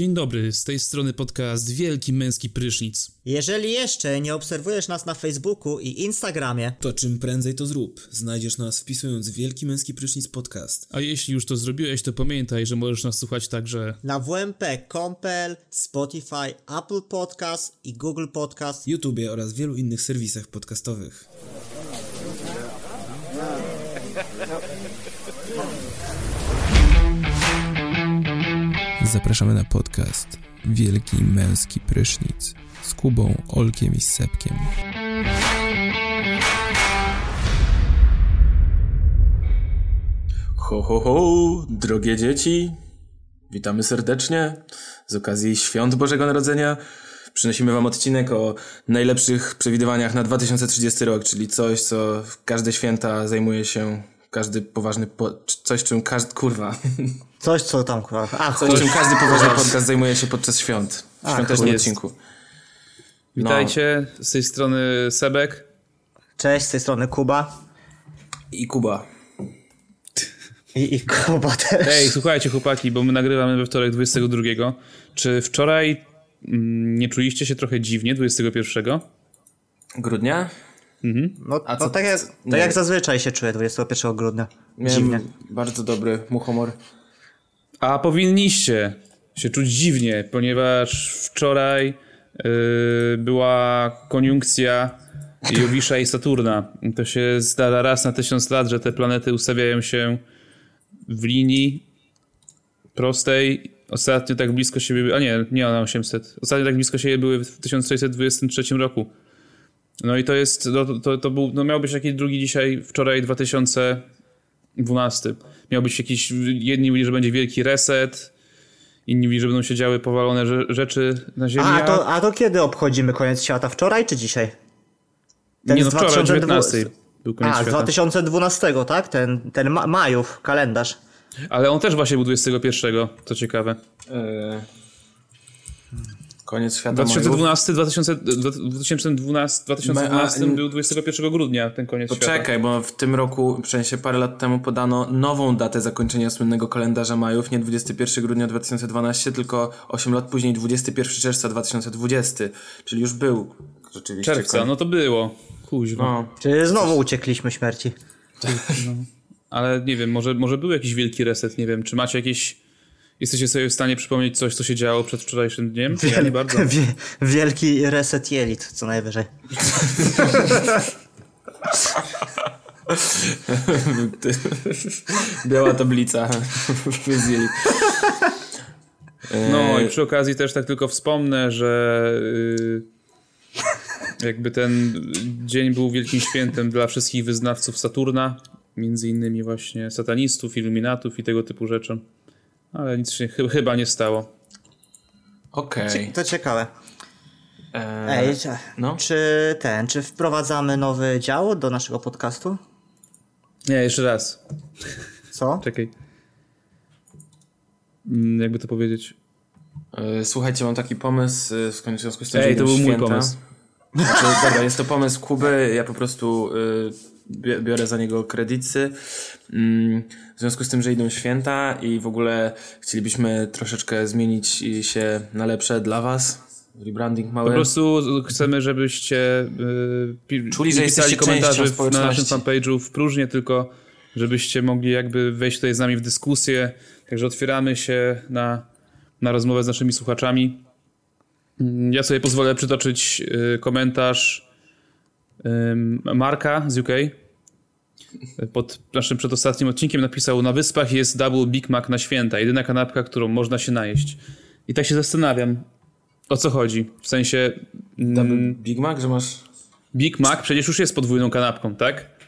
Dzień dobry, z tej strony podcast Wielki Męski Prysznic. Jeżeli jeszcze nie obserwujesz nas na Facebooku i Instagramie, to czym prędzej to zrób. Znajdziesz nas wpisując Wielki Męski Prysznic Podcast. A jeśli już to zrobiłeś, to pamiętaj, że możesz nas słuchać także na wmp.compel, Spotify, Apple Podcast i Google Podcast, YouTube oraz wielu innych serwisach podcastowych. Zapraszamy na podcast Wielki Męski Prysznic z Kubą, Olkiem i Sepkiem. Ho, ho, ho, drogie dzieci, witamy serdecznie z okazji Świąt Bożego Narodzenia. Przynosimy Wam odcinek o najlepszych przewidywaniach na 2030 rok, czyli coś, co każde święta zajmuje się każdy poważny, po... coś czym każdy, kurwa. Coś co tam, kurwa. A, coś czym każdy poważny podcast zajmuje się podczas świąt. W świątecznym odcinku. Witajcie, no. z tej strony Sebek. Cześć, z tej strony Kuba. I Kuba. I, I Kuba też. Ej, słuchajcie chłopaki, bo my nagrywamy we wtorek 22. Czy wczoraj mm, nie czuliście się trochę dziwnie 21? Grudnia? Mhm. No, A no tak, jak, tak jak zazwyczaj się czuję 21 grudnia. Miałem Dziwnie. bardzo dobry muchomor. A powinniście się czuć dziwnie, ponieważ wczoraj yy, była koniunkcja Jowisza i Saturna. To się zdarza raz na tysiąc lat, że te planety ustawiają się w linii prostej. Ostatnio tak blisko siebie, a nie, nie na 800. Ostatnio tak blisko siebie były w 1623 roku. No i to jest, no, to, to był, no miał być jakiś drugi dzisiaj, wczoraj 2012. Miał być jakiś, jedni mówili, że będzie wielki reset, inni mówili, że będą się działy powalone rzeczy na Ziemi. A, to, a to kiedy obchodzimy koniec świata? Wczoraj czy dzisiaj? Ten nie no, wczoraj, 2019 był koniec A, świata. z 2012, tak? Ten, ten ma majów kalendarz. Ale on też właśnie był 21, co ciekawe. Yy... Koniec świata 2012, 2000, 2012, 2012 był 21 grudnia ten koniec Poczekaj, świata. Poczekaj, bo w tym roku, w sensie parę lat temu podano nową datę zakończenia słynnego kalendarza majów, nie 21 grudnia 2012, tylko 8 lat później 21 czerwca 2020, czyli już był rzeczywiście. Czerwca, no to było. Kuźwa. No. Czyli znowu uciekliśmy śmierci. No. Ale nie wiem, może, może był jakiś wielki reset, nie wiem, czy macie jakieś Jesteście sobie w stanie przypomnieć coś, co się działo przed wczorajszym dniem? Wiel ja nie bardzo. wielki reset jelit, co najwyżej. Biała tablica. No i przy okazji też tak tylko wspomnę, że yy, jakby ten dzień był wielkim świętem dla wszystkich wyznawców Saturna, między innymi właśnie satanistów, iluminatów i tego typu rzeczy ale nic się ch chyba nie stało. Okej. Okay. To ciekawe. Eee, Ej, no? czy ten, czy wprowadzamy nowy dział do naszego podcastu? Nie, jeszcze raz. Co? Czekaj. Mm, jakby to powiedzieć? E, słuchajcie, mam taki pomysł e, w związku z tym, Ej, że to był święta. mój pomysł. Znaczy, dobra, jest to pomysł Kuby, ja po prostu y, biorę za niego kredyty. Mm, w związku z tym, że idą święta i w ogóle chcielibyśmy troszeczkę zmienić się na lepsze dla was. Rebranding mały. Po prostu chcemy, żebyście yy, czuli, że jesteście komentarze na naszym fanpage'u w próżnię, tylko żebyście mogli jakby wejść tutaj z nami w dyskusję. Także otwieramy się na, na rozmowę z naszymi słuchaczami. Mm, ja sobie pozwolę przytoczyć y, komentarz Marka z UK. Pod naszym przedostatnim odcinkiem napisał: Na wyspach jest double Big Mac na święta, jedyna kanapka, którą można się najeść. I tak się zastanawiam, o co chodzi. W sensie. Mm, double Big Mac, że masz. Big Mac przecież już jest podwójną kanapką, tak?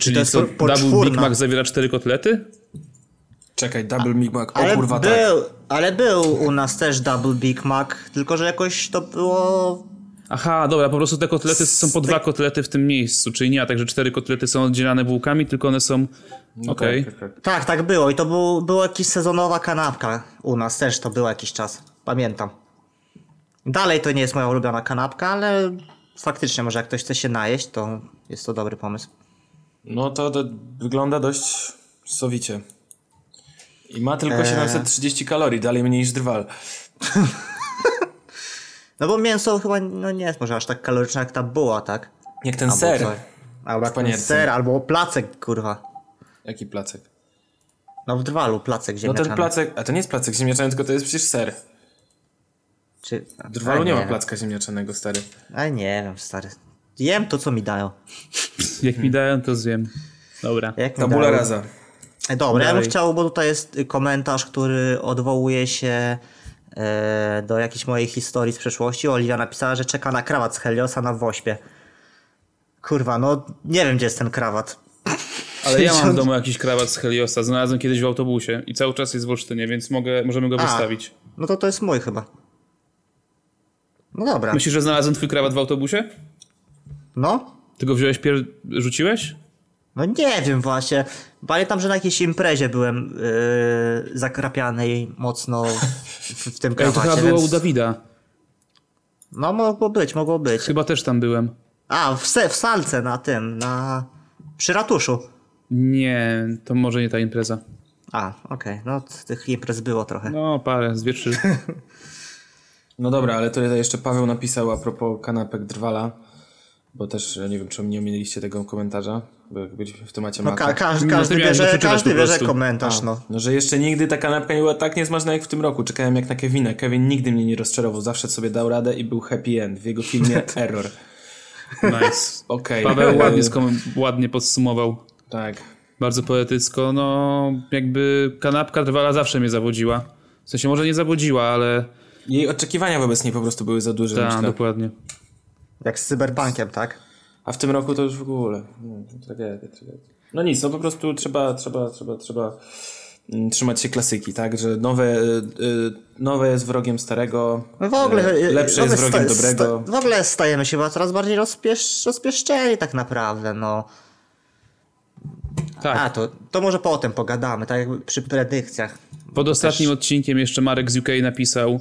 Czyli co, double Big Mac zawiera cztery kotlety? Czekaj, Double Big Mac, o ale kurwa tak. był, tak. Ale był u nas też Double Big Mac, tylko że jakoś to było... Aha, dobra, po prostu te kotlety są po dwa kotlety w tym miejscu, czyli nie, także cztery kotlety są oddzielane bułkami, tylko one są... No Okej. Okay. Tak, tak, tak. tak, tak było i to był, była jakaś sezonowa kanapka u nas też, to było jakiś czas, pamiętam. Dalej to nie jest moja ulubiona kanapka, ale faktycznie może jak ktoś chce się najeść, to jest to dobry pomysł. No to, to wygląda dość sowicie. I ma tylko 730 eee. kalorii, dalej mniej niż drwal. No bo mięso chyba no nie jest może aż tak kaloryczne jak ta buła, tak? Jak ten Albo ser. coś. Albo jak ten ser, albo placek, kurwa. Jaki placek? No w drwalu placek No ziemniaczany. ten placek, a to nie jest placek ziemniaczany, tylko to jest przecież ser. Czy... W drwalu A, nie ma placka ziemniaczanego, stary. A nie wiem, stary. Jem to, co mi dają. Jak mi dają, to zjem. Dobra. Jak Tabula dają. rasa. E, Dobra, ja bym Dalej. chciał, bo tutaj jest komentarz, który odwołuje się do jakiejś mojej historii z przeszłości. Oliwia napisała, że czeka na krawat z Heliosa na Wośpie. Kurwa, no nie wiem, gdzie jest ten krawat. Ale ja mam w 60 domu jakiś krawat z Heliosa. Znalazłem kiedyś w autobusie i cały czas jest w Olsztynie, więc mogę, możemy go A, wystawić. No to to jest mój chyba. No dobra. Myślisz, że znalazłem twój krawat w autobusie? No? Ty go wziąłeś, pier... rzuciłeś? No nie wiem właśnie. Pamiętam, że na jakiejś imprezie byłem yy, zakrapianej mocno w, w tym Ej, to chyba krawacie, było więc... u Dawida. No mogło być, mogło być. Chyba też tam byłem. A, w, se, w salce na tym, na... Przy ratuszu. Nie, to może nie ta impreza. A, okej, no t- tych imprez było trochę. No, parę, z. No dobra, ale tutaj jeszcze Paweł napisał a propos kanapek Drwala, bo też e, nie wiem, czy nie mieliście tego komentarza, być w temacie No maka. ka każdy, każdy bierze, każdy bierze komentarz, no. No, że jeszcze nigdy ta kanapka nie była tak niesmaczna jak w tym roku. Czekałem jak na Kevina. Kevin nigdy mnie nie rozczarował, zawsze sobie dał radę i był happy end w jego filmie Error. Nice. Okej. Paweł ładnie, skom- ładnie podsumował. Tak. Bardzo poetycko. No, jakby kanapka trwala zawsze mnie zawodziła. W sensie może nie zawodziła, ale Jej oczekiwania wobec niej po prostu były za duże, tak, myślę. dokładnie. Jak z cyberpunkiem, tak? A w tym roku to już w ogóle. No, tragedia, tragedia. No nic, no po prostu trzeba, trzeba, trzeba, trzeba mm, trzymać się klasyki, tak? Że nowe, y, y, nowe jest wrogiem starego, No w ogóle... e, y, lepsze w ogóle jest wrogiem dobrego. W ogóle stajemy się chyba coraz bardziej rozpiesz, rozpieszczeni tak naprawdę, no. Tak. A, to, to może potem pogadamy, tak jakby przy predykcjach. Pod ostatnim odcinkiem jeszcze Marek z UK napisał,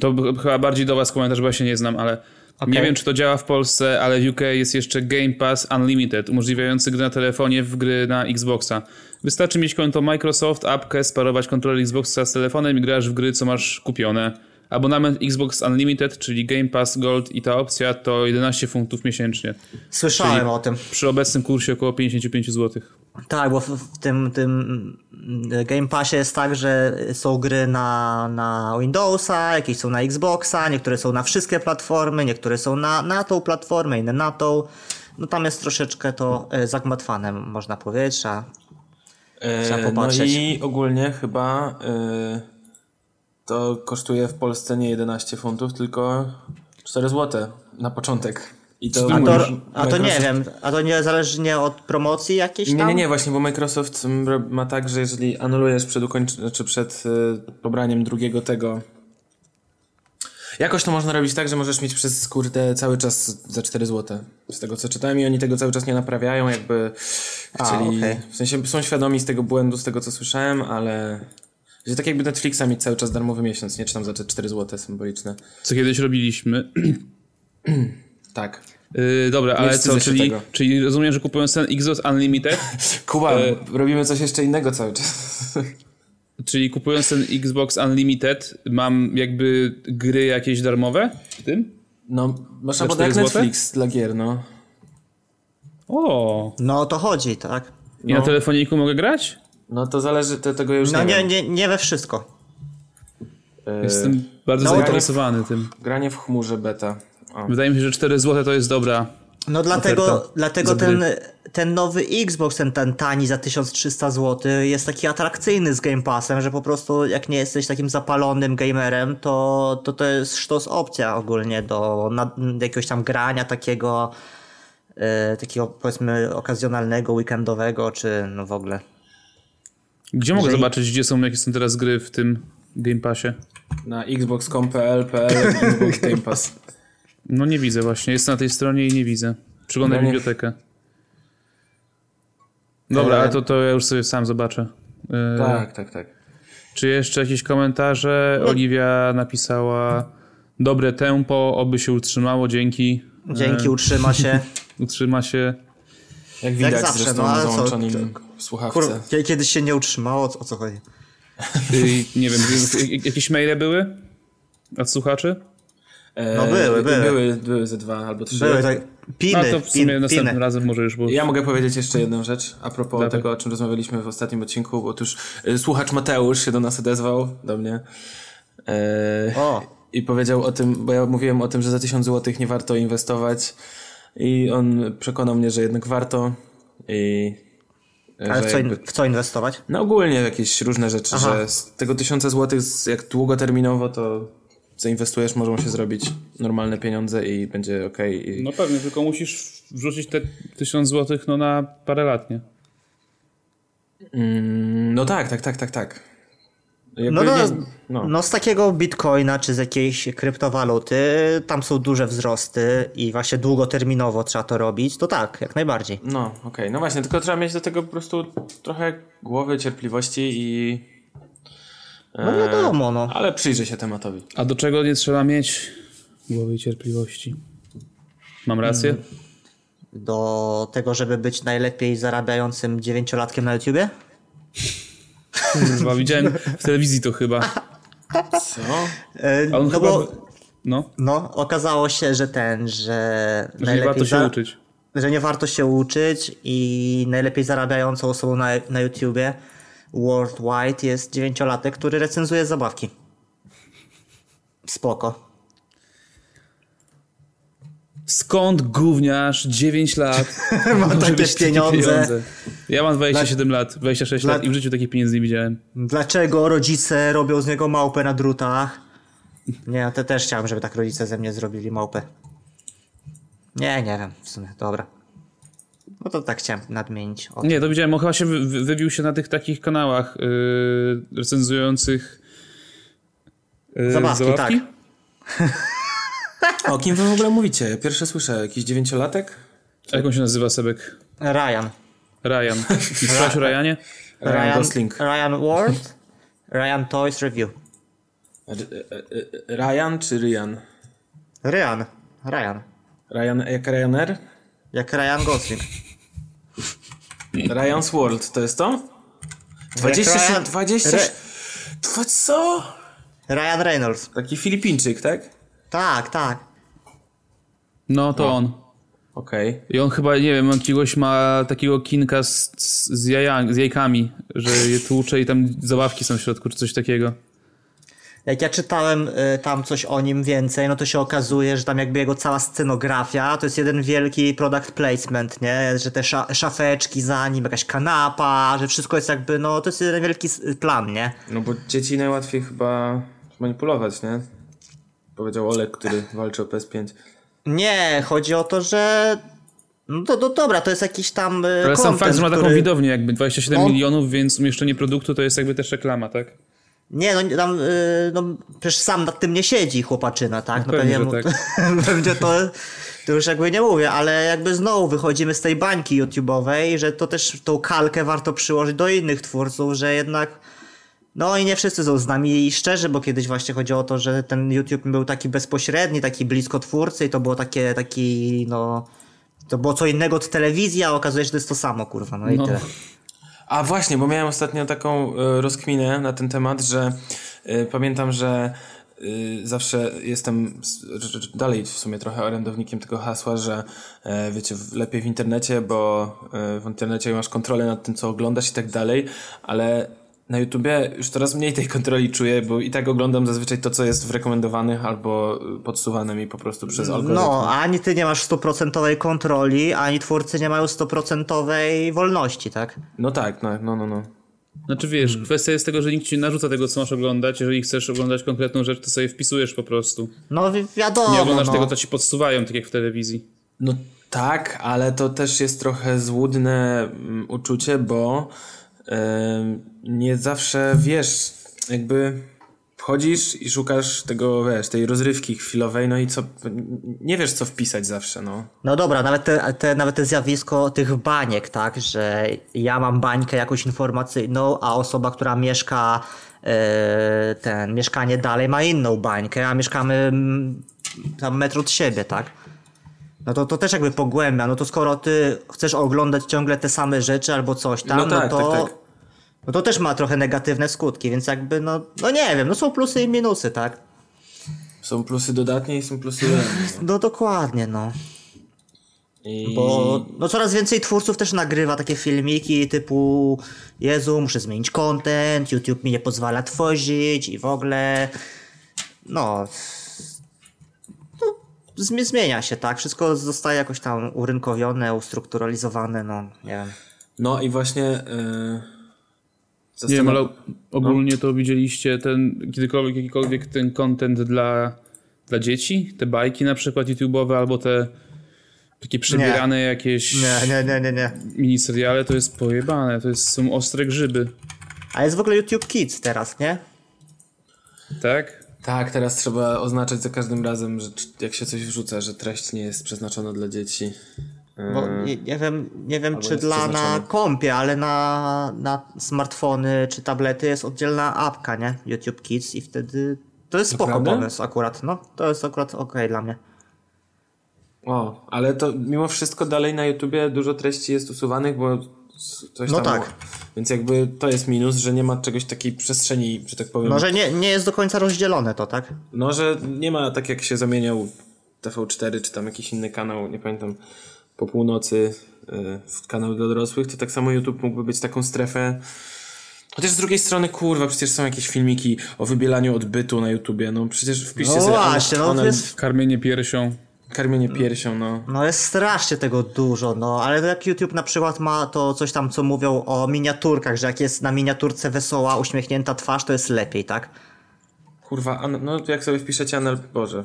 to chyba bardziej do was komentarz, bo ja się nie znam, ale nie wiem, czy to działa w Polsce, ale w UK jest jeszcze Game Pass Unlimited, umożliwiający gry na telefonie w gry na Xboxa. Wystarczy mieć konto Microsoft, apkę, sparować kontroler Xboxa z telefonem i grasz w gry, co masz kupione. Abonament Xbox Unlimited, czyli Game Pass Gold i ta opcja to 11 funtów miesięcznie. Słyszałem Czyli- o tym. Przy obecnym kursie około 55 zł. Tak, bo w, tym, tym mm, Game Passie jest tak, że są gry na, na Windowsa, jakieś są na Xboxa, niektóre są na wszystkie platformy, niektóre są na, na tą platformę, inne na tą. No tam jest troszeczkę to e, zagmatwane, można powiedzieć, a Trzeba E, no popatrzeć. i ogólnie chyba y, to kosztuje w Polsce nie 11 funtów, tylko 4 zł na początek. I to, A to, a to nie wiem, a to niezależnie od promocji jakiejś Nie, tam? nie, nie, właśnie, bo Microsoft ro- ma tak, że jeżeli anulujesz przed, ukończ- czy przed y, pobraniem drugiego tego. Jakoś to można robić tak, że możesz mieć przez kurde cały czas za 4 zł. Z tego co czytałem i oni tego cały czas nie naprawiają, jakby A, chcieli. okej. W sensie są świadomi z tego błędu, z tego co słyszałem, ale. Że tak jakby Netflixa mieć cały czas darmowy miesiąc, nie czy tam za te 4 zł symboliczne. Co kiedyś robiliśmy. Tak. Yy, dobra, ale wstydzę co, czyli, tego. czyli rozumiem, że kupując ten Xbox Unlimited, Kuba, E, robimy coś jeszcze innego cały czas. czyli kupując ten Xbox Unlimited, mam jakby gry jakieś darmowe w tym? No, masz albo jak 4 złote? Netflix dla gier, no. O, No o to chodzi, tak? i na telefoniku mogę grać? No to zależy, to, tego już No nie, nie, wiem. nie, nie we wszystko. Jestem bardzo no, zainteresowany tym. Granie w chmurze beta. Wydaje mi się, że 4 zł to jest dobra. No dlatego, dlatego ten, ten nowy Xbox, ten, ten tani za 1300 zł jest taki atrakcyjny z Game Passem, że po prostu jak nie jesteś takim zapalonym gamerem, to to, to jest sztos opcja ogólnie do na, jakiegoś tam grania takiego e, takiego powiedzmy okazjonalnego, weekendowego, czy no w ogóle. Gdzie mogę Jeżeli- zobaczyć, gdzie są, jakie są teraz gry w tym Game Passie? Na xbox.com.pl PL, Xbox Game Pass. No nie widzę właśnie, jestem na tej stronie i nie widzę. Przeglądam No nie- bibliotekę. Dobra, ale to, to ja już sobie sam zobaczę. Yy, Tak, tak, tak. Czy jeszcze jakieś komentarze? Oliwia napisała dobre tempo, oby się utrzymało, dzięki. Dzięki, utrzyma się. Utrzyma się. Jak widać zawsze, zresztą no, na co, słuchawce. Kur, kie- kiedyś się nie utrzymało, o co chodzi? Yy, nie wiem, jak- jakieś maile były? Od słuchaczy? E, No były, były. były. Były ze dwa albo trzy. Były tak, piny, A to w sumie pin, następnym piny. razem może już, bo... Ja mogę powiedzieć jeszcze jedną rzecz a propos Dawaj. tego, o czym rozmawialiśmy w ostatnim odcinku. Otóż y, słuchacz Mateusz się do nas odezwał, do mnie. E, O. I powiedział o tym, bo ja mówiłem o tym, że za 1000 zł nie warto inwestować. I on przekonał mnie, że jednak warto. I. e, Ale w co, jakby- in, w co inwestować? No ogólnie w jakieś różne rzeczy, Aha. że z tego 1000 zł, jak długoterminowo, to zainwestujesz, mogą się zrobić normalne pieniądze i będzie ok. I... No pewnie, tylko musisz wrzucić te 1000 zł no, na parę lat, nie? Mm, no tak, tak, tak, tak, tak. No, no, nie, no. no. z takiego bitcoina czy z jakiejś kryptowaluty, tam są duże wzrosty i właśnie długoterminowo trzeba to robić, to tak, jak najbardziej. No, okej. No właśnie, tylko trzeba mieć do tego po prostu trochę głowy, cierpliwości i... No wiadomo, no. Ale przyjrzę się tematowi. A do czego nie trzeba mieć głowy i cierpliwości? Mam rację? Mm. Do tego, żeby być najlepiej zarabiającym dziewięciolatkiem na YouTubie? Kurwa, widziałem w telewizji to chyba. Co? E, A on no chyba... bo No, no, okazało się, że ten, że, że nie warto się za- uczyć. że nie warto się uczyć i najlepiej zarabiającą osobą na, na YouTubie worldwide jest dziewięciolatek, który recenzuje zabawki. Spoko. Skąd gówniarz 9 lat Ma takie takie pieniądze. Ja mam 27 lat, 26 Dla- lat i w życiu takich pieniędzy nie widziałem. Dlaczego rodzice robią z niego małpę na drutach? Nie, ja te też chciałem, żeby tak rodzice ze mnie zrobili małpę. Nie, nie wiem, w sumie, dobra. No to tak chciałem nadmienić. O. Nie, to widziałem, on chyba się wy, wy- wybił się na tych takich kanałach yy, recenzujących yy, Zabawki, tak. O kim wy w ogóle mówicie? Ja pierwsze słyszę. Jakiś dziewięciolatek? A jak on się nazywa, Sebek? Ryan. Ryan. Słyszałeś o Ryanie? Ryan Gosling. Ryan Ward. Ryan Toys Review. E- e- Ryan czy Ryan? Ryan. Ryan. Ryan jak Ryanair? Jak Ryan Gosling. Ryan's World, to jest to? 27, Ryan- 20... Re- co? Ryan Reynolds. Taki Filipińczyk, tak? Tak, tak. No, to on. Okej. I on chyba, nie wiem, jakiegoś ma takiego kinka z, z, z, jaja, z jajkami, że je tłucze i tam zabawki są w środku, czy coś takiego. Jak ja czytałem y, tam coś o nim więcej, no to się okazuje, że tam jakby jego cała scenografia to jest jeden wielki product placement, nie? Że te sza szafeczki za nim, jakaś kanapa, że wszystko jest jakby, no to jest jeden wielki plan, nie? No bo dzieci najłatwiej chyba manipulować, nie? Powiedział Olek, który walczy o PS5. Nie, chodzi o to, że no to, to dobra, to jest jakiś tam y, Ale sam content, fakt, że ma taką który... widownię jakby 27 No. milionów, więc umieszczenie produktu to jest jakby też reklama, tak? Nie, no tam, y, no przecież sam nad tym nie siedzi chłopaczyna, tak? No pewnie, mu- że tak. pewnie to, to już jakby nie mówię, ale jakby znowu wychodzimy z tej bańki YouTube'owej, że to też tą kalkę warto przyłożyć do innych twórców, że jednak no i nie wszyscy są z nami szczerzy, bo kiedyś właśnie chodziło o to, że ten YouTube był taki bezpośredni, taki blisko twórcy i to było takie, taki no... To było co innego od telewizji, a okazuje się, że to jest to samo, kurwa, no i No. tyle. A właśnie, bo miałem ostatnio taką e, rozkminę na ten temat, że e, pamiętam, że e, zawsze jestem dalej w sumie trochę orędownikiem tego hasła, że wiecie, lepiej w internecie, bo w internecie masz kontrolę nad tym, co oglądasz i tak dalej, ale na YouTubie już coraz mniej tej kontroli czuję, bo i tak oglądam zazwyczaj to, co jest w rekomendowanych albo e, podsuwane mi po prostu przez algorytm. No, ani ty nie masz stuprocentowej kontroli, ani twórcy nie mają stuprocentowej wolności, tak? No tak, no, no, no. no. Znaczy wiesz, Hmm. kwestia jest tego, że nikt ci nie narzuca tego, co masz oglądać. Jeżeli chcesz oglądać konkretną rzecz, to sobie wpisujesz po prostu. No wi- wiadomo, Nie oglądasz no. tego, co ci podsuwają, tak jak w telewizji. No tak, ale to też jest trochę złudne mm, uczucie, bo nie zawsze wiesz, jakby wchodzisz i szukasz tego, wiesz, tej rozrywki chwilowej, no i co, nie wiesz co wpisać zawsze, no. No dobra, nawet te, te, nawet te zjawisko tych baniek, tak, że ja mam bańkę jakąś informacyjną, a osoba, która mieszka e, ten mieszkanie dalej ma inną bańkę, a mieszkamy mm, tam metr od siebie, tak? No to, to też jakby pogłębia, no to skoro ty chcesz oglądać ciągle te same rzeczy albo coś tam, No no, tak, to... tak, tak. No to też ma trochę negatywne skutki, więc jakby no, no nie wiem, no są plusy i minusy, tak? Są plusy dodatnie i są plusy ujemne. No dokładnie, no. I... Bo no, coraz więcej twórców też nagrywa takie filmiki typu Jezu, muszę zmienić content, YouTube mi nie pozwala tworzyć i w ogóle no, no zmienia się, tak? Wszystko zostaje jakoś tam urynkowione, ustrukturalizowane, no nie wiem. No i właśnie... Yy... Nie wiem, ale ogólnie to widzieliście ten, kiedykolwiek, jakikolwiek ten content dla, dla dzieci? Te bajki na przykład YouTube'owe albo te takie przebierane jakieś Nie, nie, nie, nie, nie. miniseriale, to jest pojebane, to jest, są ostre grzyby, A jest w ogóle YouTube Kids teraz, nie? tak? Tak, teraz trzeba oznaczać za każdym razem, że jak się coś wrzuca, że treść nie jest przeznaczona dla dzieci. Bo nie, nie wiem, nie wiem czy dla na kompie, ale na, na smartfony czy tablety jest oddzielna apka, nie? YouTube Kids i wtedy to jest spoko Naprawdę? pomysł akurat, no. To jest akurat okej dla mnie. O, ale to mimo wszystko dalej na YouTubie dużo treści jest usuwanych, bo coś No tam... tak. Więc jakby to jest minus, że nie ma czegoś takiej przestrzeni, że tak powiem. No, że nie, nie jest do końca rozdzielone to, tak? No, że nie ma tak jak się zamieniał TV4 czy tam jakiś inny kanał, nie pamiętam, po północy y, w kanał dla dorosłych, to tak samo YouTube mógłby być taką strefę. Chociaż z drugiej strony, kurwa, przecież są jakieś filmiki o wybielaniu odbytu na YouTubie, no przecież wpiszcie No sobie właśnie, no anal- jest, Karmienie piersią. Karmienie piersią, no. no jest strasznie tego dużo, no. Ale jak YouTube na przykład ma to coś tam, co mówią o miniaturkach, że jak jest na miniaturce wesoła, uśmiechnięta twarz, to jest lepiej, tak? Kurwa, an- no jak sobie wpiszecie anal... Boże,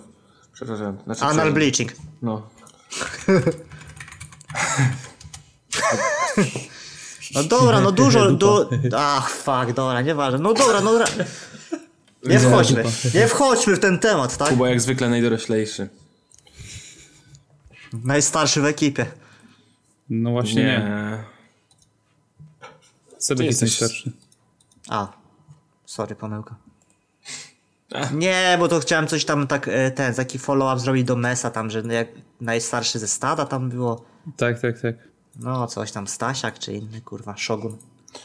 przepraszam. Znaczy, Anal prze- bleaching. No. No dobra, no dużo, du... Ach, fuck, dobra, nieważne. No dobra, no dobra. Nie wchodźmy, nie wchodźmy w ten temat, tak? Kuba jak zwykle najdoroślejszy. Najstarszy w ekipie. No właśnie nie. Nie. Sebek Ty jest najstarszy. A, sorry, pomyłka. Ach. Nie, bo to chciałem coś tam tak, e, ten, taki follow-up zrobić do Mesa tam, że jak najstarszy ze stada tam było. Tak, tak, tak. No, coś tam Stasiak czy inny, kurwa, Shogun.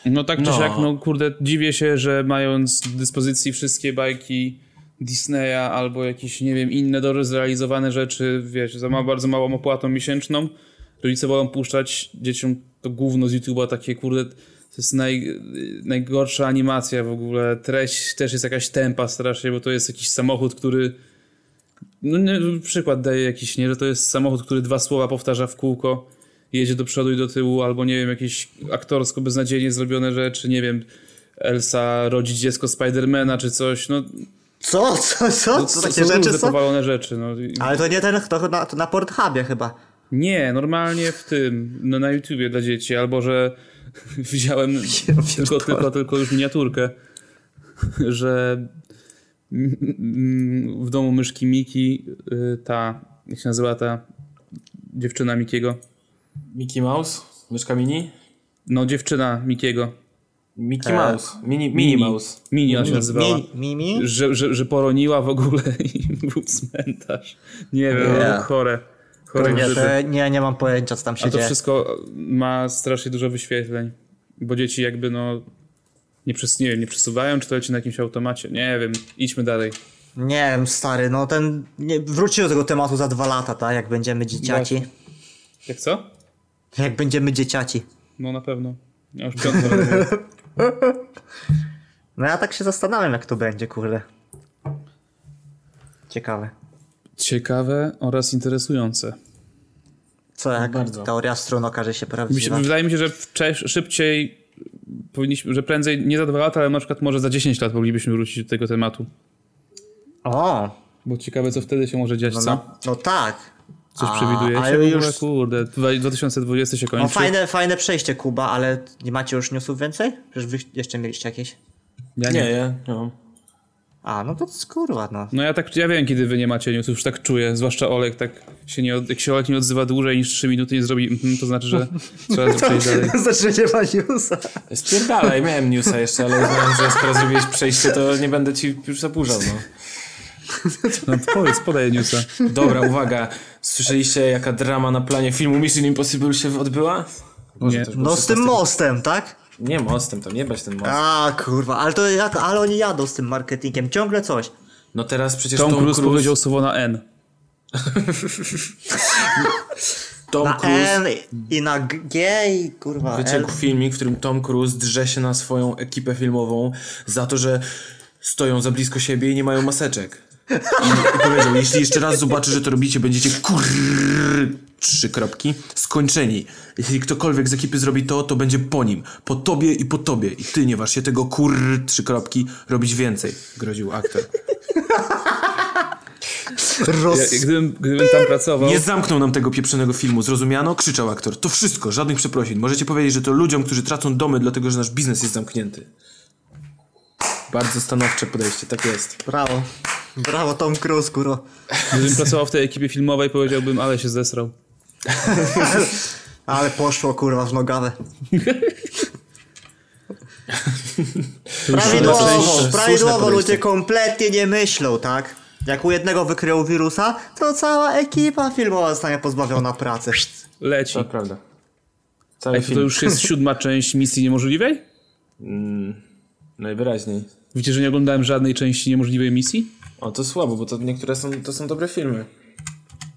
No tak czy No. siak, no kurde, dziwię się, że mając do dyspozycji wszystkie bajki Disneya albo jakieś, nie wiem, inne dobrze zrealizowane rzeczy, wiesz, za ma, bardzo małą opłatą miesięczną, rodzice wolą puszczać dzieciom to gówno z YouTube'a, takie kurde, to jest naj, najgorsza animacja w ogóle, treść też jest jakaś tempa strasznie, bo to jest jakiś samochód, który no nie, przykład daję jakiś, nie, że to jest samochód, który dwa słowa powtarza w kółko, jedzie do przodu i do tyłu, albo nie wiem, jakieś aktorsko beznadziejnie zrobione rzeczy, nie wiem, Elsa rodzi dziecko Spidermana czy coś, no, Co? Co? Co? no są takie rzeczy różne są? powalone rzeczy, no. Ale to nie ten, to na, to na Pornhubie chyba. Nie, normalnie w tym, no, na YouTubie dla dzieci, albo że widziałem tylko, tylko, tylko już miniaturkę, że w domu myszki Miki y, ta, jak się nazywa ta dziewczyna Mikiego? Mickey Mouse? Myszka mini? No, dziewczyna Mikiego. Mickey E, Mouse. Mini, mini Mouse. Mini ona się nazywała. Mi, Mimi? Że, że, że poroniła w ogóle i był cmentarz. Nie wiem, Nie. no, chore. Chore Nie, to, nie, nie mam pojęcia co tam się A to dzieje. wszystko ma strasznie dużo wyświetleń. Bo dzieci jakby no nie, przes, nie wiem, nie przesuwają, czy to leci na jakimś automacie. Nie wiem, idźmy dalej. Nie wiem, stary, no ten... Nie, wróćcie do tego tematu za dwa lata, tak? Jak będziemy dzieciaci. Właśnie. Jak co? Jak będziemy dzieciaci. No na pewno. Ja już piątą. No ja tak się zastanawiam, jak to będzie, kurde. Ciekawe. Ciekawe oraz interesujące. Co jak bardzo. teoria strun okaże się prawdziwa? wydaje mi się, że szybciej powinniśmy, że prędzej nie za dwa lata, ale na przykład może za 10 lat moglibyśmy wrócić do tego tematu. O, Bo ciekawe, co wtedy się może dziać, no, co? no, no tak. Coś ale w ogóle, już- kurde, dwa- 2020 się kończy. No fajne, fajne przejście, Kuba, ale nie macie już newsów więcej? Przecież wy jeszcze mieliście jakieś? Ja Nie, nie. No. A, no to kurwa, no. No ja tak, ja wiem, kiedy wy nie macie newsów, już tak czuję, zwłaszcza Olek, tak się nie, jak się Olek nie odzywa dłużej niż 3 minuty i zrobi, mhm, to znaczy, że trzeba przejść dalej. Znaczy, że nie ma newsa. Spierdalaj, miałem newsa jeszcze, ale uznałem, że skoro zrobiłeś przejście, to nie będę ci już zaburzał, no. No to powiedz, podaj newsa. Dobra, uwaga. Słyszeliście, jaka drama na planie filmu Mission Impossible się odbyła? Boże, Nie. No z tym 16 mostem, tak? Nie mostem, tam nie bać ten most. A, kurwa, ale to jak, ale oni jadą z tym marketingiem, ciągle coś. No teraz przecież Tom, Tom, Cruise, Cruise, powiedział słowo na N. Tom Na Cruise N i na G i kurwa L. wyciekł filmik, w którym Tom Cruise drze się na swoją ekipę filmową za to, że stoją za blisko siebie i nie mają maseczek. I, powiedział, jeśli jeszcze raz zobaczę, że to robicie, będziecie kur... Trzy kropki. Skończeni. Jeśli ktokolwiek z ekipy zrobi to, to będzie po nim. Po tobie i po tobie. I ty nie waż się tego kur... Trzy kropki robić więcej. Groził aktor. Roz... Ja, gdybym, gdybym tam pracował... Nie zamknął nam tego pieprzonego filmu, zrozumiano? Krzyczał aktor. To wszystko, żadnych przeprosin. Możecie powiedzieć, że to ludziom, którzy tracą domy, dlatego że nasz biznes jest zamknięty. Bardzo stanowcze podejście, tak jest. Brawo. Brawo Tom Cruise, kurwa. Gdybym pracował w tej ekipie filmowej, powiedziałbym, ale się zesrał. Ale poszło kurwa w nogawę. Prawidłowo, prawidłowo ludzie kompletnie nie myślą, tak? Jak u jednego wykryją wirusa, to cała ekipa filmowa zostanie pozbawiona pracy. Leci. To prawda. Cały Ej, to, film. to już jest siódma część Misji Niemożliwej? Najwyraźniej. Wiecie, że nie oglądałem żadnej części Niemożliwej Misji? O, to słabo, bo to niektóre są, to są dobre filmy.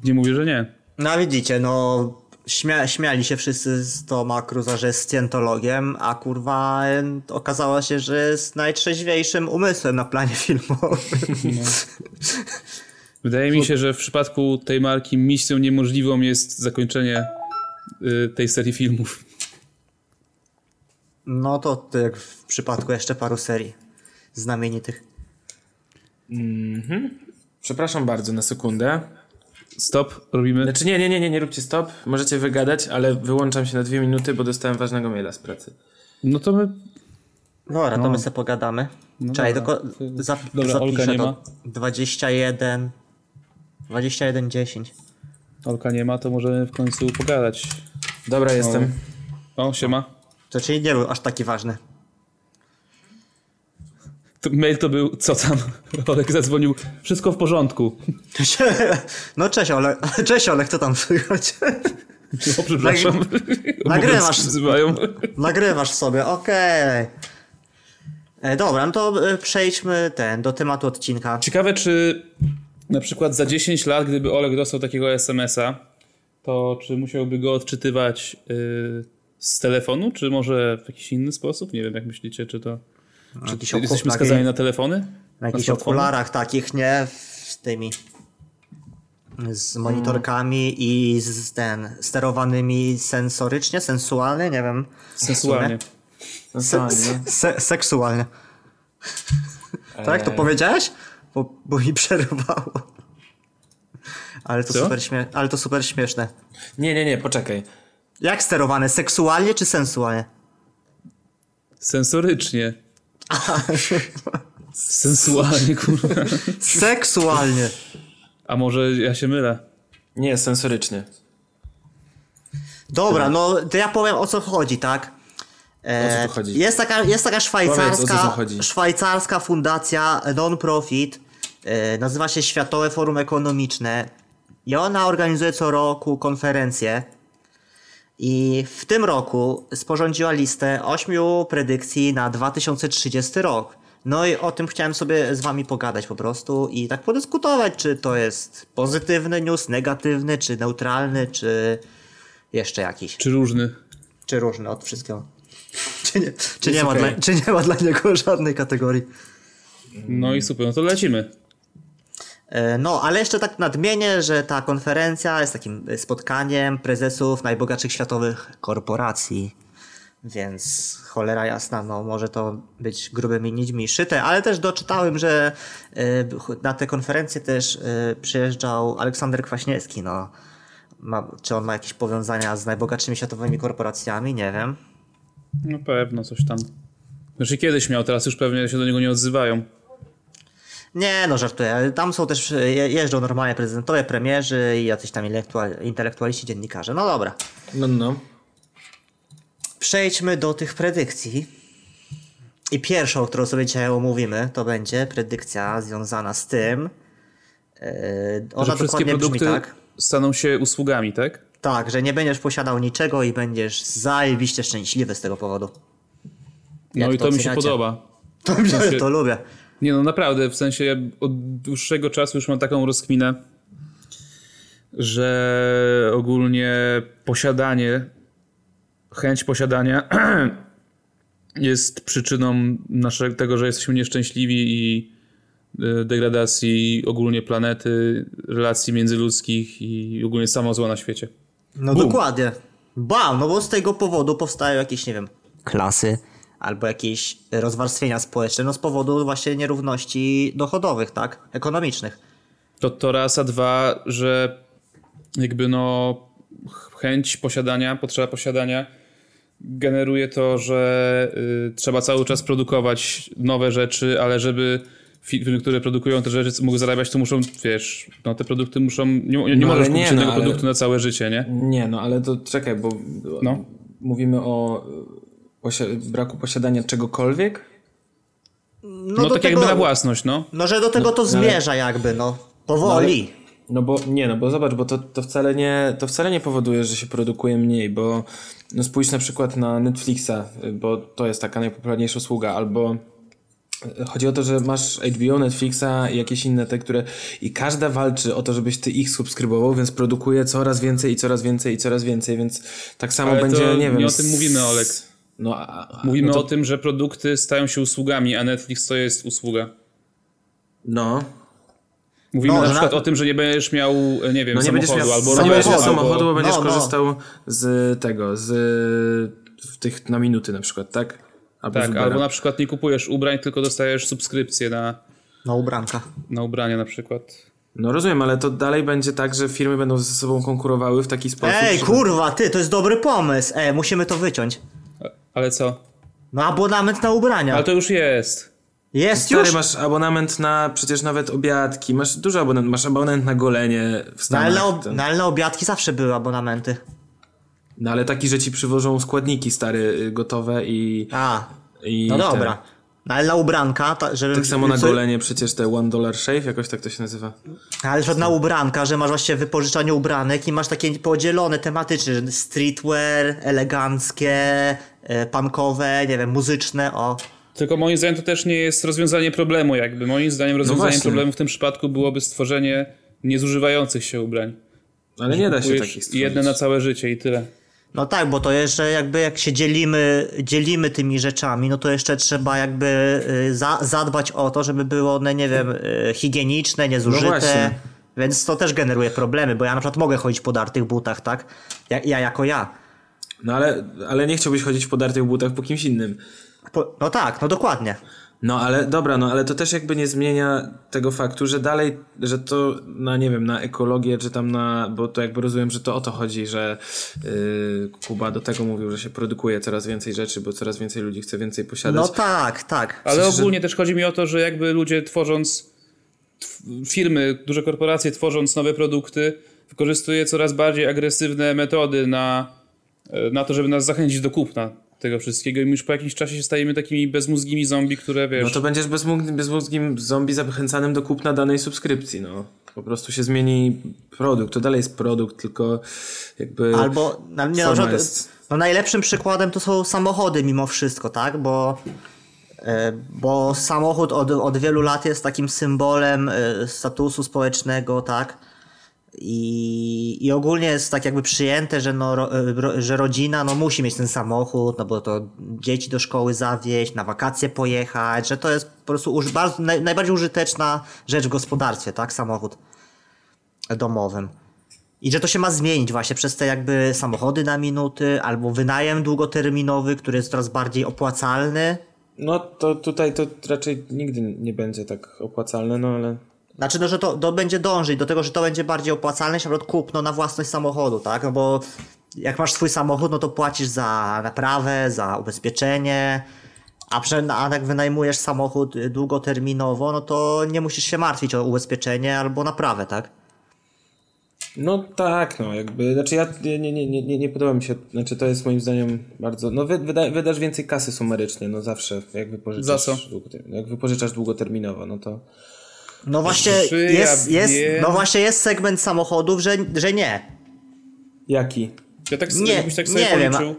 Nie mówię, że nie. No a widzicie, no śmia śmiali się wszyscy z Toma Cruza, że jest scjentologiem, a kurwa okazało się, że jest najtrzeźwiejszym umysłem na planie filmowym. Wydaje mi się, że w przypadku tej marki misją niemożliwą jest zakończenie y, tej serii filmów. No to, to jak w przypadku jeszcze paru serii znamienitych. Przepraszam bardzo na sekundę. Stop, robimy. Znaczy nie, nie, nie, nie, nie róbcie stop. Możecie wygadać, ale wyłączam się na dwie minuty, bo dostałem ważnego maila z pracy. No to my. Dobra, to my sobie pogadamy. Czekaj, dobra. tylko za, Dobra, zapiszę Olka nie to. ma. 21 21 10. Olka nie ma, to możemy w końcu pogadać. Dobra, jestem. O, siema. To czyli nie był aż taki ważny. Mail to był, co tam? Olek zadzwonił, wszystko w porządku. No cześć Olek, cześć Olek, co tam słychać? O, przepraszam. nagrywasz. Nagrywasz sobie, okej. E, Dobra, no to e, przejdźmy ten, do tematu odcinka. Ciekawe, czy na przykład za 10 lat, gdyby Olek dostał takiego SMS-a, to czy musiałby go odczytywać y, z telefonu, czy może w jakiś inny sposób? Nie wiem, jak myślicie, czy to... Czy jakiś jesteśmy okular- skazani na telefony? Na jakichś okularach takich, nie? Z tymi. Z monitorkami i z ten, sterowanymi sensorycznie, sensualnie, nie wiem. Sensualnie. No Se, se, se, seksualnie. Tak, to powiedziałeś? Bo, bo mi przerwało. Ale to, Co? super śmie- ale to super śmieszne. Nie, nie, nie, poczekaj. Jak sterowane? Seksualnie czy sensualnie? Sensorycznie. Sensualnie, kurwa. Seksualnie. A może ja się mylę? Nie, sensorycznie. Dobra, no to ja powiem o co chodzi, tak? E, O co tu chodzi? Jest taka, jest taka Powiedz, szwajcarska, chodzi. szwajcarska fundacja non-profit, e, nazywa się Światowe Forum Ekonomiczne i ona organizuje co roku konferencję i w tym roku sporządziła listę ośmiu predykcji na 2030 rok. No i o tym chciałem sobie z wami pogadać po prostu i tak podyskutować, czy to jest pozytywny news, negatywny, czy neutralny, czy jeszcze jakiś. Czy różny? Czy różny od wszystkiego. Czy nie, czy, nie Jest ma dla, czy nie ma dla niego żadnej kategorii. No i super, no to lecimy. E, No, ale jeszcze tak nadmienię, że ta konferencja jest takim e, spotkaniem prezesów najbogatszych światowych korporacji. Więc cholera jasna, no może to być grubymi nićmi szyte, ale też doczytałem, że e, na tę konferencję też przyjeżdżał Aleksander Kwaśniewski, no. Ma, czy on ma jakieś powiązania z najbogatszymi światowymi korporacjami? Nie wiem. No pewno, coś tam. Znaczy kiedyś miał, teraz już pewnie się do niego nie odzywają. Nie, no żartuję. Tam są też, je- jeżdżą normalnie prezydentowie, premierzy i jacyś tam intelektual, intelektualiści, dziennikarze. No dobra. No, no. Przejdźmy do tych predykcji. I pierwszą, którą sobie dzisiaj omówimy, to będzie predykcja związana z tym. Yy, ona że wszystkie brzmi produkty tak. staną się usługami, tak? Tak, że nie będziesz posiadał niczego i będziesz zajebiście szczęśliwy z tego powodu. No Jak i to to mi się podoba. To, sensie- to lubię. Nie no, naprawdę, w sensie od dłuższego czasu już mam taką rozkminę, że ogólnie posiadanie, chęć posiadania jest przyczyną naszego, tego, że jesteśmy nieszczęśliwi i y, degradacji ogólnie planety, relacji międzyludzkich i ogólnie samozła na świecie. No dokładnie. Bam, no bo z tego powodu powstają jakieś, nie wiem, klasy albo jakieś rozwarstwienia społeczne, no z powodu właśnie nierówności dochodowych, tak? Ekonomicznych. To, to raz, a dwa, że jakby no chęć posiadania, potrzeba posiadania generuje to, że y, trzeba cały czas produkować nowe rzeczy, ale żeby firmy, które produkują te rzeczy mogły zarabiać, to muszą, wiesz, no te produkty muszą, nie, nie, nie No, możesz nie, kupić no, jednego ale- produktu na całe życie, nie? Nie, no ale to czekaj, bo No. mówimy o posi- braku posiadania czegokolwiek. No, No, tak jakby na własność, no. No, że do tego to zmierza jakby, no. Powoli. No bo nie, no bo zobacz, bo to, to, wcale nie, to wcale nie powoduje, że się produkuje mniej, bo no spójrz na przykład na Netflixa, bo to jest taka najpopularniejsza usługa, albo y, chodzi o to, że masz HBO, Netflixa i jakieś inne te, które i każda walczy o to, żebyś ty ich subskrybował, więc produkuje coraz więcej i coraz więcej i coraz więcej, więc tak samo Ale będzie, to nie wiem. nie o tym mówimy, Olek. No, a, Mówimy no to, o tym, że produkty stają się usługami, a Netflix to jest usługa. No, Mówimy No, na przykład na- o tym, że nie będziesz miał, nie wiem, no nie będziesz samochodu miał, albo nie będziesz miał samochodu, bo będziesz No, no. korzystał z tego, z tych na minuty na przykład, tak? Albo Tak, albo na przykład nie kupujesz ubrań, tylko dostajesz subskrypcję na, No ubranka. na ubrania na przykład. No rozumiem, ale to dalej będzie tak, że firmy będą ze sobą konkurowały w taki sposób. Ej, że- kurwa, ty, to jest dobry pomysł. Ej, musimy to wyciąć. Ale co? No abonament na ubrania. Ale to już jest. Jest Stary, już? masz abonament na przecież nawet obiadki, masz dużo abonament, masz abonament na golenie w No ale, Stanach. na ob- no ale na obiadki zawsze były abonamenty. No ale taki, że ci przywożą składniki stary, y, gotowe i... A, i no dobra. No ale na ubranka, ta, żeby... Tak samo na co- golenie przecież te one dollar shave, jakoś tak to się nazywa. Ale że na ubranka, że masz właśnie wypożyczanie ubranek i masz takie podzielone tematycznie, że streetwear, eleganckie, punkowe, nie wiem, muzyczne, o. Tylko moim zdaniem to też nie jest rozwiązanie problemu jakby. Moim zdaniem rozwiązaniem właśnie. problemu w tym przypadku byłoby stworzenie niezużywających się ubrań. Ale nie da się takich stworzyć. jedne na całe życie i tyle. No tak, bo to jeszcze jakby jak się dzielimy, dzielimy tymi rzeczami, no to jeszcze trzeba jakby y, za, zadbać o to, żeby były one, nie wiem, y, higieniczne, niezużyte. No. Więc to też generuje problemy, bo ja na przykład mogę chodzić po dartych butach, tak? Ja, ja jako ja. No ale, ale nie chciałbyś chodzić w podartych butach po kimś innym. Po, no tak, no dokładnie. No ale dobra, no ale to też jakby nie zmienia tego faktu, że dalej, że to na nie wiem, na ekologię, czy tam na, bo to jakby rozumiem, że to o to chodzi, że yy, Kuba do tego mówił, że się produkuje coraz więcej rzeczy, bo coraz więcej ludzi chce więcej posiadać. No tak, tak. Ale że- ogólnie też chodzi mi o to, że jakby ludzie tworząc tw- firmy, duże korporacje tworząc nowe produkty, wykorzystuje coraz bardziej agresywne metody na, na to, żeby nas zachęcić do kupna tego wszystkiego i my już po jakimś czasie się stajemy takimi bezmózgimi zombie, które wiesz... No to będziesz bezmógł, bezmózgim zombie zachęcanym do kupna danej subskrypcji, no. Po prostu się zmieni produkt, to dalej jest produkt, tylko jakby... Albo na, nie, przykład, jest- no najlepszym przykładem to są samochody mimo wszystko, tak? Bo, e, bo samochód od, od wielu lat jest takim symbolem e, statusu społecznego, tak? I, I ogólnie jest tak jakby przyjęte, że, no, ro, że rodzina no, musi mieć ten samochód, no bo to dzieci do szkoły zawieźć, na wakacje pojechać, że to jest po prostu bardzo, naj, najbardziej użyteczna rzecz w gospodarstwie, tak? Samochód domowym. I że to się ma zmienić właśnie przez te jakby samochody na minuty, albo wynajem długoterminowy, który jest coraz bardziej opłacalny. No to tutaj to raczej nigdy nie będzie tak opłacalne, no ale... Znaczy, no, że to, to będzie dążyć do tego, że to będzie bardziej opłacalne na przykład kupno na własność samochodu, tak? No bo jak masz swój samochód, no to płacisz za naprawę, za ubezpieczenie, a, prze, a jak wynajmujesz samochód y, długoterminowo, no to nie musisz się martwić o ubezpieczenie albo naprawę, tak? No tak, no jakby, znaczy ja nie, nie, nie, nie, nie podoba mi się, znaczy to jest moim zdaniem bardzo, no wy, wyda, wydasz więcej kasy sumarycznie, no zawsze, jak wypożyczasz, Za co? jak wypożyczasz długoterminowo, no to... No właśnie jest, jest, no właśnie jest segment samochodów, że, że nie. Jaki? Ja tak, Nie, tak sobie nie wiem. policzył.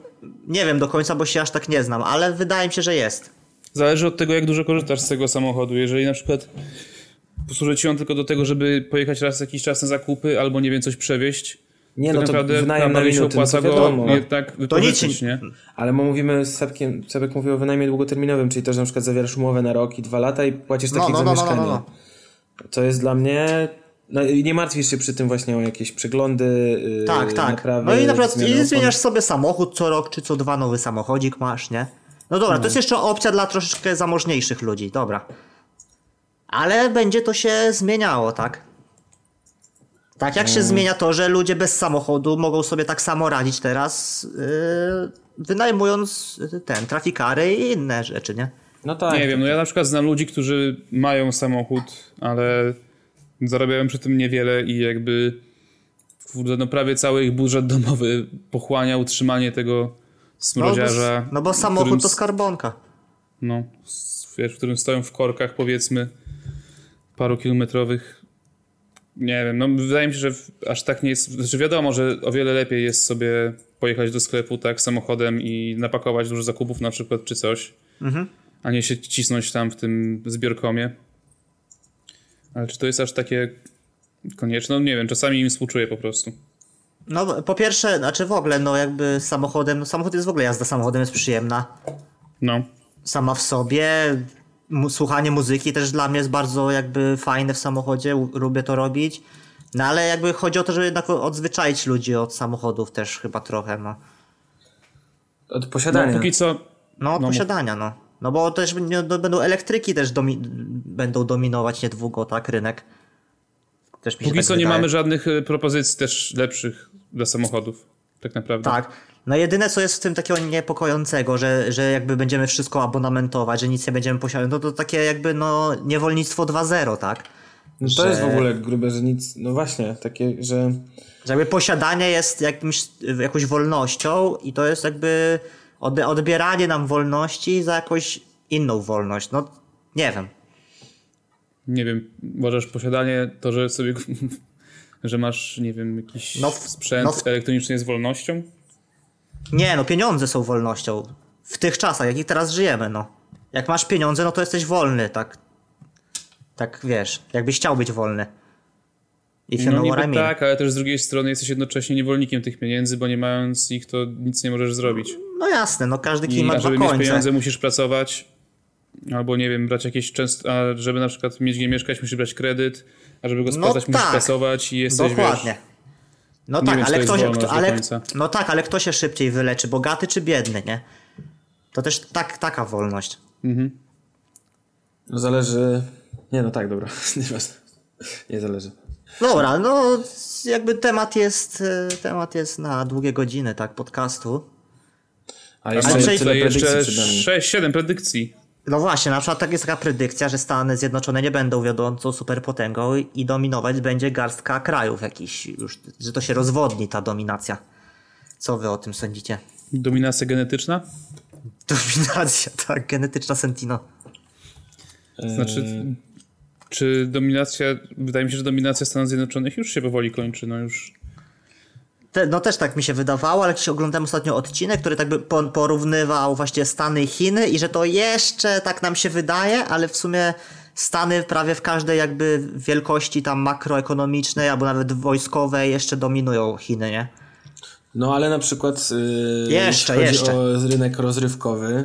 Nie wiem do końca, bo się aż tak nie znam, ale wydaje mi się, że jest. Zależy od tego, jak dużo korzystasz z tego samochodu. Jeżeli na przykład posłuży ci on tylko do tego, żeby pojechać raz jakiś czas na zakupy albo nie wiem, coś przewieźć, Nie, tak no to wynajem na no opłaca to go wiadomo. jednak To nic nie? Ale my mówimy z Sebkiem, Sebek mówił o wynajmie długoterminowym, czyli to, że na przykład zawierasz umowę na rok i dwa lata i płacisz No, takich no, za no, no, mieszkanie. no, no. To jest dla mnie... No i nie martwisz się przy tym właśnie o jakieś przeglądy, yy, Tak, tak. naprawy, No i na przykład i zmieniasz sobie samochód co rok czy co dwa nowy samochodzik masz, nie? No dobra, to jest jeszcze opcja dla troszeczkę zamożniejszych ludzi, dobra. Ale będzie to się zmieniało, tak? Tak jak się zmienia to, że ludzie bez samochodu mogą sobie tak samo radzić teraz, yy, wynajmując ten, trafikary i inne rzeczy, nie? No tak. Nie wiem, no ja na przykład znam ludzi, którzy mają samochód, ale zarabiają przy tym niewiele i jakby kurde, no prawie cały ich budżet domowy pochłania utrzymanie tego No bo, smrodziarza. no bo samochód którym to skarbonka. No, wiesz, w którym stoją w korkach powiedzmy paru kilometrowych. Nie wiem, no wydaje mi się, że aż tak nie jest, znaczy wiadomo, że o wiele lepiej jest sobie pojechać do sklepu tak samochodem i napakować dużo zakupów na przykład czy coś, a nie się cisnąć tam w tym zbiorkomie. Ale czy to jest aż takie konieczne? No nie wiem, czasami im współczuję po prostu. No po pierwsze, znaczy w ogóle, no jakby samochodem, no samochód jest w ogóle, jazda samochodem jest przyjemna. No. sama w sobie. Mu- Słuchanie muzyki też dla mnie jest bardzo jakby fajne w samochodzie, lubię to robić. No ale jakby chodzi o to, żeby jednak odzwyczaić ludzi od samochodów też chyba trochę, no. Od no posiadania. póki co No od No, posiadania, no. No bo też nie- no, będą elektryki też domi będą dominować niedługo, tak, rynek. Też mi się Póki tak co nie wydaje. mamy żadnych e, propozycji też lepszych dla samochodów. Tak naprawdę. Tak. No jedyne co jest w tym takiego niepokojącego, że, że jakby będziemy wszystko abonamentować, że nic nie będziemy posiadać, no to takie jakby no niewolnictwo 2.0, tak? No to jest w że- ogóle grube, że nic... No właśnie, takie, że... Że jakby posiadanie jest jakimś, jakąś wolnością i to jest jakby odbieranie nam wolności za jakąś inną wolność. No nie wiem. Nie wiem, uważasz posiadanie to, że sobie że masz, nie wiem, jakiś No w- sprzęt no w- elektroniczny jest wolnością? Nie, no pieniądze są wolnością. W tych czasach, jakich teraz żyjemy, no. Jak masz pieniądze, no to jesteś wolny, tak. Tak wiesz, jakbyś chciał być wolny. You No know niby I tak, ale też z drugiej strony jesteś jednocześnie niewolnikiem tych pieniędzy, bo nie mając ich, to nic nie możesz zrobić. No jasne, no każdy kij ma a dwa żeby mieć końce. pieniądze musisz pracować, albo nie wiem, brać jakieś często, a żeby na przykład mieć gdzie mieszkać, musisz brać kredyt, a żeby go No spłacać, musisz tak. pracować i jesteś, Dokładnie. wiesz... No tak, wiem, ale to kto, się, kto, ale, no tak, ale kto się szybciej wyleczy, bogaty czy biedny, nie? To też tak, taka wolność. No zależy... Nie, no tak, dobra. Nie zależy. Dobra, no jakby temat jest, e, temat jest na długie godziny, tak, podcastu. A A jeszcze tutaj tyle jeszcze predykcji przed nami. 6-7 predykcji. No właśnie, na przykład tak jest taka predykcja, że Stany Zjednoczone nie będą wiodącą superpotęgą i dominować będzie garstka krajów jakiś, już, że to się rozwodni ta dominacja. Co wy o tym sądzicie? Dominacja genetyczna? Dominacja, tak, genetyczna Sentino. Znaczy, czy dominacja, wydaje mi się, że dominacja Stanów Zjednoczonych już się powoli kończy, no już... Te, no też tak mi się wydawało, ale jakiś oglądałem ostatnio odcinek, który tak by po, porównywał właśnie Stany i Chiny i że to jeszcze tak nam się wydaje, ale w sumie Stany prawie w każdej jakby wielkości tam makroekonomicznej albo nawet wojskowej jeszcze dominują Chiny, nie? No ale na przykład yy, Jeszcze, jeśli chodzi jeszcze. o rynek rozrywkowy,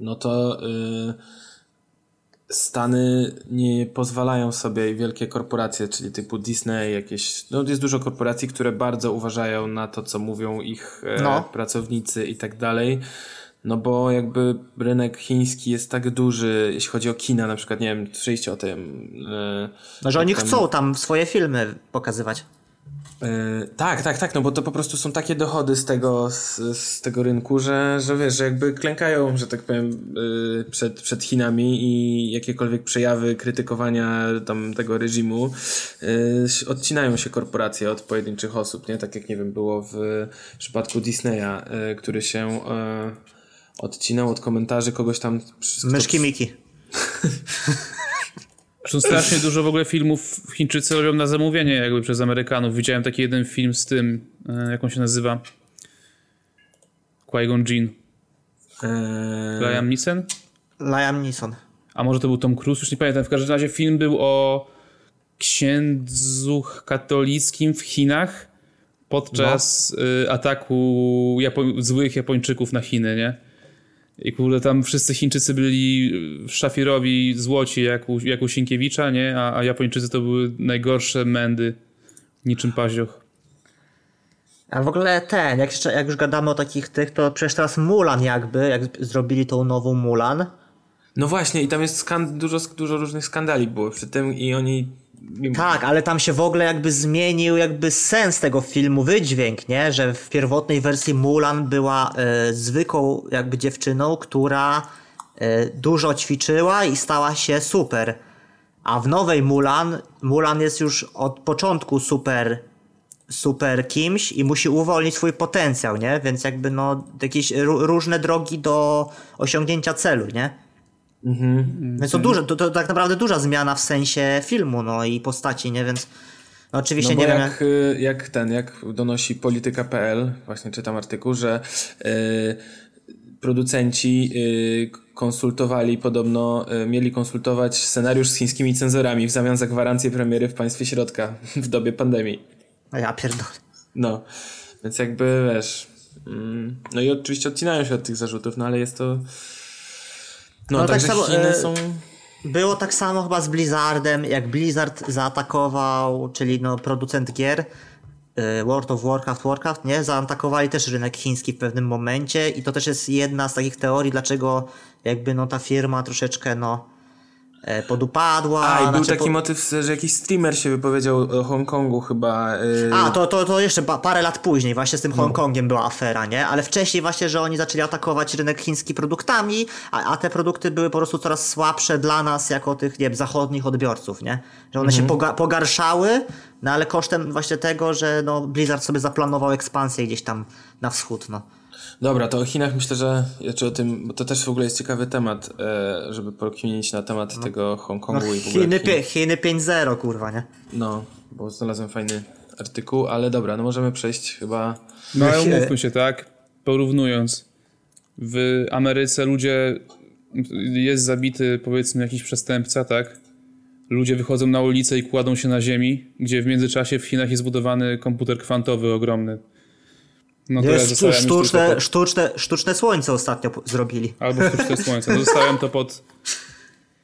no to yy, Stany nie pozwalają sobie wielkie korporacje, czyli typu Disney, jakieś, no jest dużo korporacji, które bardzo uważają na to, co mówią ich e, No. pracownicy i tak dalej. No bo jakby rynek chiński jest tak duży, jeśli chodzi o kina, na przykład, nie wiem, słyszeliście o tym. e, No, że oni tam- chcą tam swoje filmy pokazywać. E, tak, tak, tak, no bo to po prostu są takie dochody z tego, z, z tego rynku, że, że wiesz, że jakby klękają, że tak powiem, y, przed, przed Chinami i jakiekolwiek przejawy krytykowania tam tego reżimu y, odcinają się korporacje od pojedynczych osób, nie? Tak jak, nie wiem, było w przypadku Disneya, który się odcinał od komentarzy kogoś tam... Myszki Miki. Zresztą strasznie dużo w ogóle filmów Chińczycy robią na zamówienie jakby przez Amerykanów. Widziałem taki jeden film z tym, e, jak on się nazywa? Qui-Gon Jinn. e, Liam Neeson? Liam Neeson. A może to był Tom Cruise? Już nie pamiętam. W każdym razie film był o księdzu katolickim w Chinach podczas y, ataku Japo- złych Japończyków na Chiny, nie? I kurde, tam wszyscy Chińczycy byli szafirowi złoci jak u, jak u Sienkiewicza, nie? A, a Japończycy to były najgorsze mędy, niczym paździoch. A w ogóle ten, jak, jak już gadamy o takich tych, to przecież teraz Mulan jakby, jak zrobili tą nową Mulan, No właśnie, i tam jest dużo, dużo różnych skandali było przy tym i oni... Tak, ale tam się w ogóle jakby zmienił jakby sens tego filmu, wydźwięk, nie? Że w pierwotnej wersji Mulan była e, zwykłą jakby dziewczyną, która e, dużo ćwiczyła i stała się super. A w nowej Mulan, Mulan jest już od początku super super kimś i musi uwolnić swój potencjał, nie? Więc jakby no jakieś ró- różne drogi do osiągnięcia celu, nie? Więc to, dużo, to, to tak naprawdę duża zmiana w sensie filmu, no i postaci, nie? Więc no oczywiście No nie wiem jak, y, jak ten, jak donosi polityka.pl, właśnie czytam artykuł, że y, producenci y, konsultowali podobno, y, mieli konsultować scenariusz z chińskimi cenzorami w zamian za gwarancję premiery w państwie środka w dobie pandemii. No ja pierdolę. No, więc jakby wiesz. Mm, no i oczywiście odcinają się od tych zarzutów, no ale jest to. No, No tak samo, Chiny e, są. Było tak samo chyba z Blizzardem, jak Blizzard zaatakował, czyli no producent gier y, World of Warcraft, Warcraft, nie? Zaatakowali też rynek chiński w pewnym momencie i to też jest jedna z takich teorii, dlaczego jakby no ta firma troszeczkę no e, podupadła. A, i był znaczy, taki po- motyw, że jakiś streamer się wypowiedział o Hongkongu chyba. y, A, to, to, to jeszcze pa- parę lat później, właśnie z No. tym Hongkongiem była afera, nie? Ale wcześniej właśnie, że oni zaczęli atakować rynek chiński produktami, a, a te produkty były po prostu coraz słabsze dla nas, jako tych, nie wiem, zachodnich odbiorców, nie? Że one Mhm. się poga- pogarszały, no ale kosztem właśnie tego, że no, Blizzard sobie zaplanował ekspansję gdzieś tam na wschód, no. Dobra, to o Chinach myślę, że znaczy o tym, bo to też w ogóle jest ciekawy temat, e, żeby pokminić na temat tego no Hongkongu i w ogóle Chiny, Chin. pie- Chiny 5-0, kurwa, nie? No, bo znalazłem fajny artykuł, ale dobra, no możemy przejść chyba. No ale się- umówmy się, tak? Porównując. W Ameryce ludzie... Jest zabity, powiedzmy, jakiś przestępca, tak? Ludzie wychodzą na ulicę i kładą się na ziemi, gdzie w międzyczasie w Chinach jest zbudowany komputer kwantowy ogromny. No to ja sztuczne, pod, sztuczne, sztuczne słońce ostatnio zrobili. Albo sztuczne słońce. No zostawiam to pod.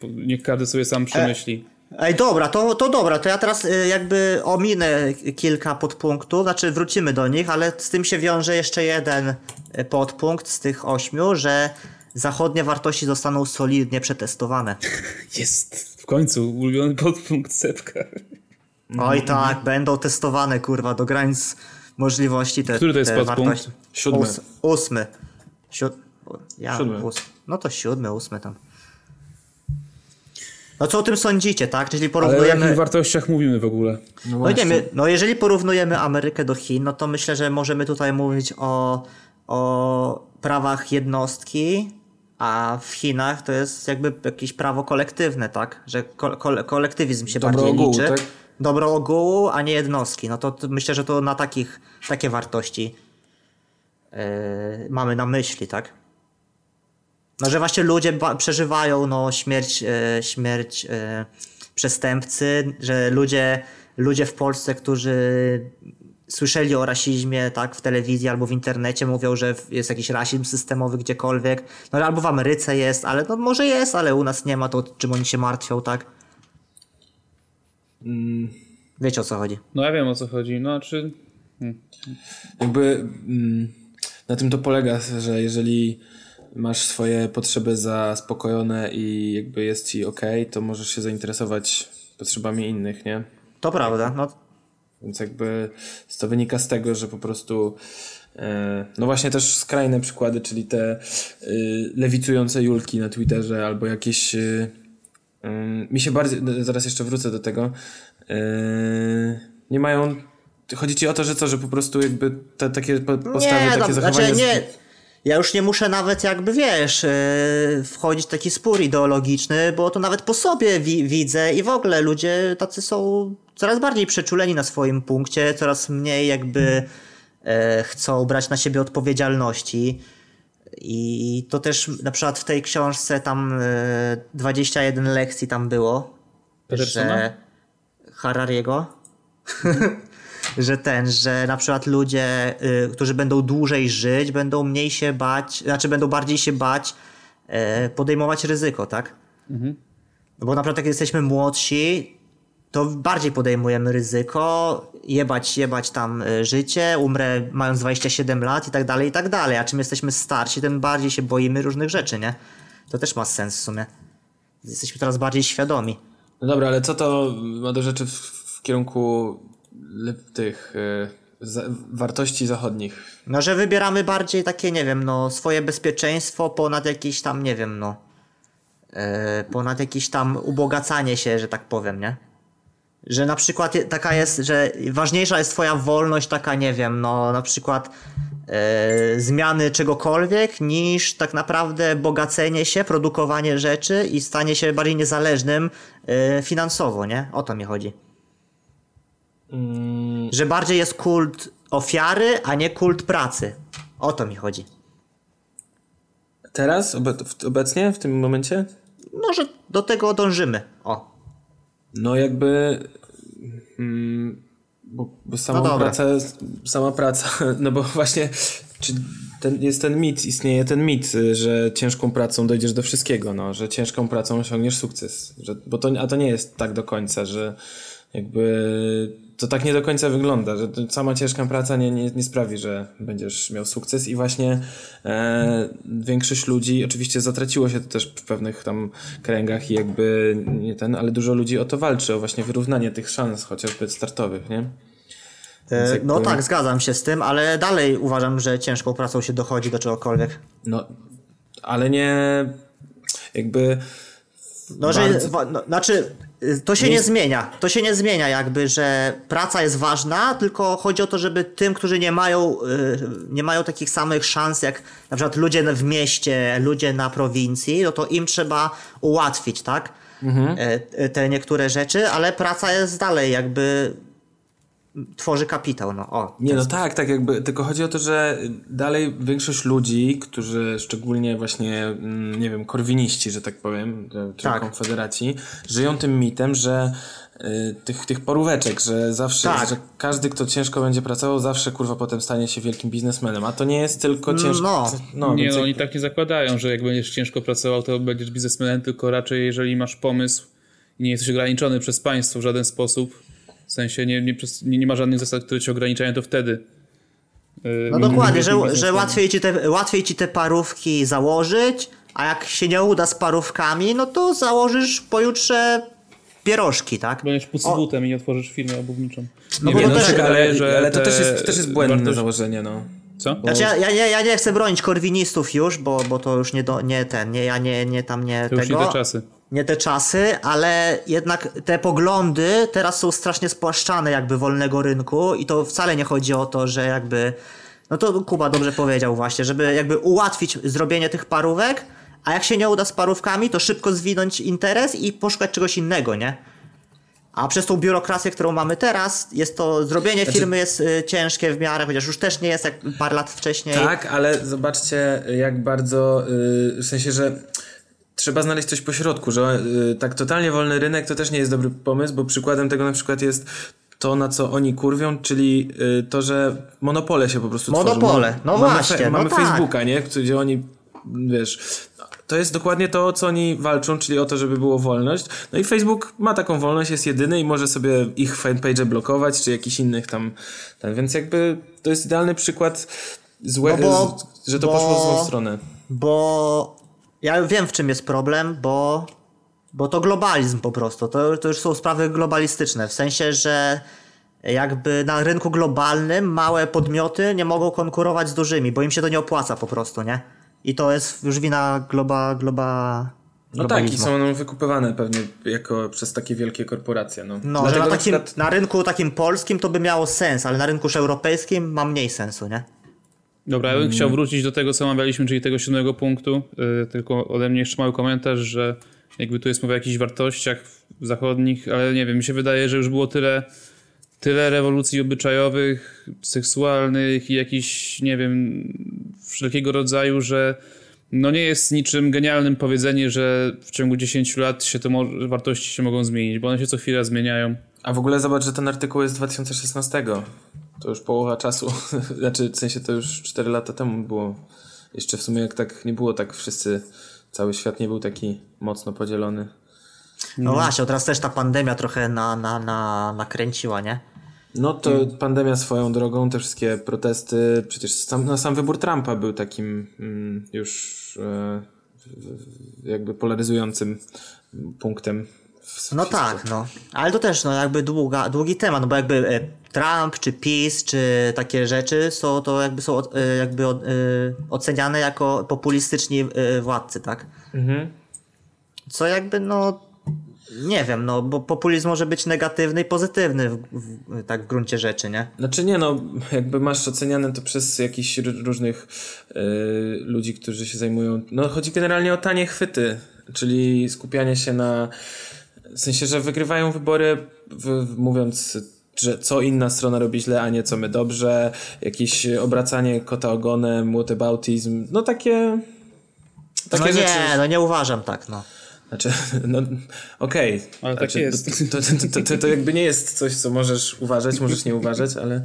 Niech każdy sobie sam przemyśli. Ej, dobra, to, to dobra, to ja teraz y, jakby ominę kilka podpunktów, znaczy wrócimy do nich, ale z tym się wiąże jeszcze jeden y, podpunkt z tych ośmiu, że zachodnie wartości zostaną solidnie przetestowane. Jest! W końcu ulubiony podpunkt Sepka. Oj tak, będą testowane, kurwa, do granic możliwości te Który to jest podpunkt? wartości. Siódmy. Ós, ósmy. Siód... Ja, Siódmy. Ós... No to siódmy, ósmy tam. No co o tym sądzicie, tak? Czyli Ale o porównujemy... jakich wartościach mówimy w ogóle? No No, nie, my, no jeżeli porównujemy Amerykę do Chin, no to myślę, że możemy tutaj mówić o, o prawach jednostki, a w Chinach to jest jakby jakieś prawo kolektywne, tak? Że ko, kole, kolektywizm się Dobro bardziej ogółu, liczy. tak? Dobro ogółu, a nie jednostki. No to, myślę, że to na takich, takie wartości yy, mamy na myśli, tak? No, że właśnie ludzie przeżywają no, śmierć, e, śmierć e, przestępcy, że ludzie, ludzie w Polsce, którzy słyszeli o rasizmie tak, w telewizji albo w internecie, mówią, że jest jakiś rasizm systemowy gdziekolwiek. No albo w Ameryce jest, ale no może jest, ale u nas nie ma, to czym oni się martwią, tak? Wiecie o co chodzi. No ja wiem o co chodzi. No czy... Jakby mm, na tym to polega, że jeżeli masz swoje potrzeby zaspokojone i jakby jest ci ok, to możesz się zainteresować potrzebami innych, nie? To prawda, no Więc jakby to wynika z tego, że po prostu e, no właśnie też skrajne przykłady, czyli te y, lewicujące Julki na Twitterze albo jakieś y, mi się bardziej, no, zaraz jeszcze wrócę do tego y, nie mają chodzi ci o to, że co, że po prostu jakby te takie po- postawy, nie, takie tam, zachowania znaczy, nie, ja już nie muszę nawet jakby, wiesz, yy, wchodzić w taki spór ideologiczny, bo to nawet po sobie wi- widzę i w ogóle ludzie tacy są coraz bardziej przeczuleni na swoim punkcie, coraz mniej jakby e, chcą brać na siebie odpowiedzialności. I to też na przykład w tej książce tam e, 21 lekcji tam było, Petersona? że Harariego, że ten, że na przykład ludzie, y, którzy będą dłużej żyć, będą mniej się bać, znaczy będą bardziej się bać e, podejmować ryzyko, tak? No bo na przykład jak jesteśmy młodsi, to bardziej podejmujemy ryzyko, jebać, jebać tam y, życie, umrę mając 27 lat i tak dalej, i tak dalej. A czym jesteśmy starsi, tym bardziej się boimy różnych rzeczy, nie? To też ma sens w sumie. Jesteśmy coraz bardziej świadomi. No dobra, ale co to ma do rzeczy w, w kierunku tych y, za, wartości zachodnich? No, że wybieramy bardziej takie, nie wiem, no, swoje bezpieczeństwo ponad jakieś tam, nie wiem, no, e, ponad jakieś tam ubogacanie się, że tak powiem, nie? Że na przykład taka jest, że ważniejsza jest twoja wolność, taka, nie wiem, no, na przykład e, zmiany czegokolwiek, niż tak naprawdę bogacenie się, produkowanie rzeczy i stanie się bardziej niezależnym e, finansowo, nie? O to mi chodzi. Że bardziej jest kult ofiary, a nie kult pracy. O to mi chodzi. Teraz? Obecnie? W tym momencie? No, że do tego dążymy. O. No jakby... Mm, bo, bo sama No praca, sama praca, no bo właśnie czy ten, jest ten mit, istnieje ten mit, że ciężką pracą dojdziesz do wszystkiego, no, że ciężką pracą osiągniesz sukces, że, bo to, a to nie jest tak do końca, że jakby to tak nie do końca wygląda, że sama ciężka praca nie, nie, nie sprawi, że będziesz miał sukces i właśnie e, większość ludzi, oczywiście zatraciło się to też w pewnych tam kręgach i jakby nie ten, ale dużo ludzi o to walczy, o właśnie wyrównanie tych szans chociażby startowych, nie? E, jakby- no tak, zgadzam się z tym, ale dalej uważam, że ciężką pracą się dochodzi do czegokolwiek. No, ale nie jakby No, że, Bardzo. wa- no, znaczy, to się nie, Nie- zmienia. To się nie zmienia jakby, że praca jest ważna, tylko chodzi o to, żeby tym, którzy nie mają, y, nie mają takich samych szans jak na przykład ludzie w mieście, ludzie na prowincji, no to im trzeba ułatwić, tak? Mhm. E, e, Te niektóre rzeczy, ale praca jest dalej jakby tworzy kapitał, no o. Nie, no tak, tak jakby, tylko chodzi o to, że dalej większość ludzi, którzy szczególnie właśnie, mm, nie wiem, korwiniści, że tak powiem, że- czy Tak. konfederaci, żyją tym mitem, że y, tych, tych poróweczek, że zawsze, Tak. że każdy, kto ciężko będzie pracował, zawsze kurwa potem stanie się wielkim biznesmenem, a to nie jest tylko ciężko. No. no nie, no oni tak nie zakładają, że jak będziesz ciężko pracował, to będziesz biznesmenem, tylko raczej jeżeli masz pomysł i nie jesteś ograniczony przez państwo w żaden sposób, w sensie nie, nie, nie, nie ma żadnych zasad, które cię ograniczają, to wtedy. yy, No dokładnie, że, że łatwiej, ci te, łatwiej ci te parówki założyć, a jak się nie uda z parówkami, no to założysz pojutrze pierożki, tak? Będziesz pucybutem i nie otworzysz firmy obuwniczą. No Nie bo to mi też- wydaje, ale, że ale to te też jest, też jest błędne wartości- założenie, no. Co? Znaczy ja, ja, nie, ja nie chcę bronić korwinistów już, bo, bo to już nie, do, nie ten, nie, ja nie, nie tam nie To już tego. nie te czasy. Nie te czasy, ale jednak te poglądy teraz są strasznie spłaszczane jakby wolnego rynku i to wcale nie chodzi o to, że jakby no to Kuba dobrze powiedział właśnie, żeby jakby ułatwić zrobienie tych parówek, a jak się nie uda z parówkami, to szybko zwinąć interes i poszukać czegoś innego, nie? A przez tą biurokrację, którą mamy teraz, jest to zrobienie firmy jest y, ciężkie w miarę, chociaż już też nie jest jak parę lat wcześniej. Tak, ale zobaczcie, jak bardzo, yy, w sensie, że trzeba znaleźć coś po środku, że yy, tak totalnie wolny rynek to też nie jest dobry pomysł, bo przykładem tego na przykład jest to, na co oni kurwią, czyli yy, to, że monopole się po prostu Monopole, tworzą. no mamy właśnie, no mamy tak. Facebooka, nie? Gdzie oni, wiesz... To jest dokładnie to, o co oni walczą, czyli o to, żeby było wolność. No i Facebook ma taką wolność, jest jedyny i może sobie ich fanpage blokować, czy jakichś innych tam. Ten, więc jakby to jest idealny przykład złe, No bo- że to bo- poszło w złą stronę. Bo ja wiem, w czym jest problem, bo, bo to globalizm po prostu. To, to już są sprawy globalistyczne. W sensie, że jakby na rynku globalnym małe podmioty nie mogą konkurować z dużymi, bo im się to nie opłaca po prostu, nie? I to jest już wina globa, globa, No tak, i są one wykupywane pewnie jako przez takie wielkie korporacje. No, No, że Dlatego na, na takim, przykład- na rynku takim polskim to by miało sens, ale na rynku już europejskim ma mniej sensu, nie? Dobra, ja bym chciał wrócić do tego, co omawialiśmy, czyli tego siódmego punktu. Yy, tylko ode mnie jeszcze mały komentarz, że jakby tu jest mowa o jakichś wartościach zachodnich, ale nie wiem, mi się wydaje, że już było tyle, tyle rewolucji obyczajowych, seksualnych i jakichś, nie wiem, wszelkiego rodzaju, że no nie jest niczym genialnym powiedzenie, że w ciągu 10 lat się mo- wartości się mogą zmienić, bo one się co chwila zmieniają. A w ogóle zobacz, że ten artykuł jest z 2016. To już połowa czasu. znaczy, w sensie to już 4 lata temu było. Jeszcze w sumie jak tak nie było, tak wszyscy, cały świat nie był taki mocno podzielony. No właśnie, teraz też ta pandemia trochę na, na, na, nakręciła, nie? No to pandemia swoją drogą, te wszystkie protesty, przecież sam, no, sam wybór Trumpa był takim mm, już e, jakby polaryzującym punktem. W, No tak, no. Ale to też, no jakby długa, długi temat, no bo jakby e, Trump, czy PiS, czy takie rzeczy są, to jakby są e, jakby e, oceniane jako populistyczni władcy, tak? Mhm. Co jakby, no, nie wiem, no, bo populizm może być negatywny i pozytywny w, w, tak w gruncie rzeczy, nie? Znaczy nie no, jakby masz oceniane to przez jakichś różnych ludzi, którzy się zajmują, no chodzi generalnie o tanie chwyty, czyli skupianie się na, w sensie, że wygrywają wybory w, w, mówiąc, że co inna strona robi źle, a nie co my dobrze, jakieś obracanie kota ogonem, whataboutism, no takie... Takie no rzeczy. nie, no nie uważam tak, no. Znaczy, no okej. Ale tak znaczy, jest. To, to, to, to, to jakby nie jest coś, co możesz uważać, możesz nie uważać, ale...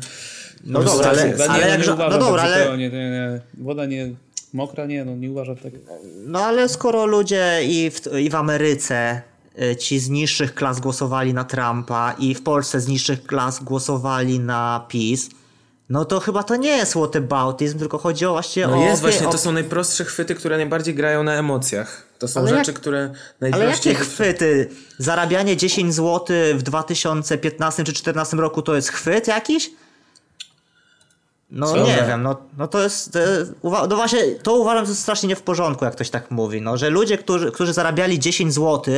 No dobra, ale, Dla ale nie, nie no dobra, tak ale, zupełnie, nie, nie. Woda nie, mokra nie, no nie uważam tak. no ale skoro ludzie i w, i w Ameryce ci z niższych klas głosowali na Trumpa i w Polsce z niższych klas głosowali na PiS, no to chyba to nie jest whataboutism, tylko chodzi o właśnie No o... jest właśnie, o, to są najprostsze chwyty, które najbardziej grają na emocjach. To są Ale rzeczy, jak- które Ale najprościej... jakie chwyty? Zarabianie 10 zł w 2015 czy 2014 roku to jest chwyt jakiś? No Co? nie wiem, no, no to jest, e, uwa- no właśnie, to uważam, że jest strasznie nie w porządku, jak ktoś tak mówi, no, że ludzie, którzy, którzy zarabiali 10 zł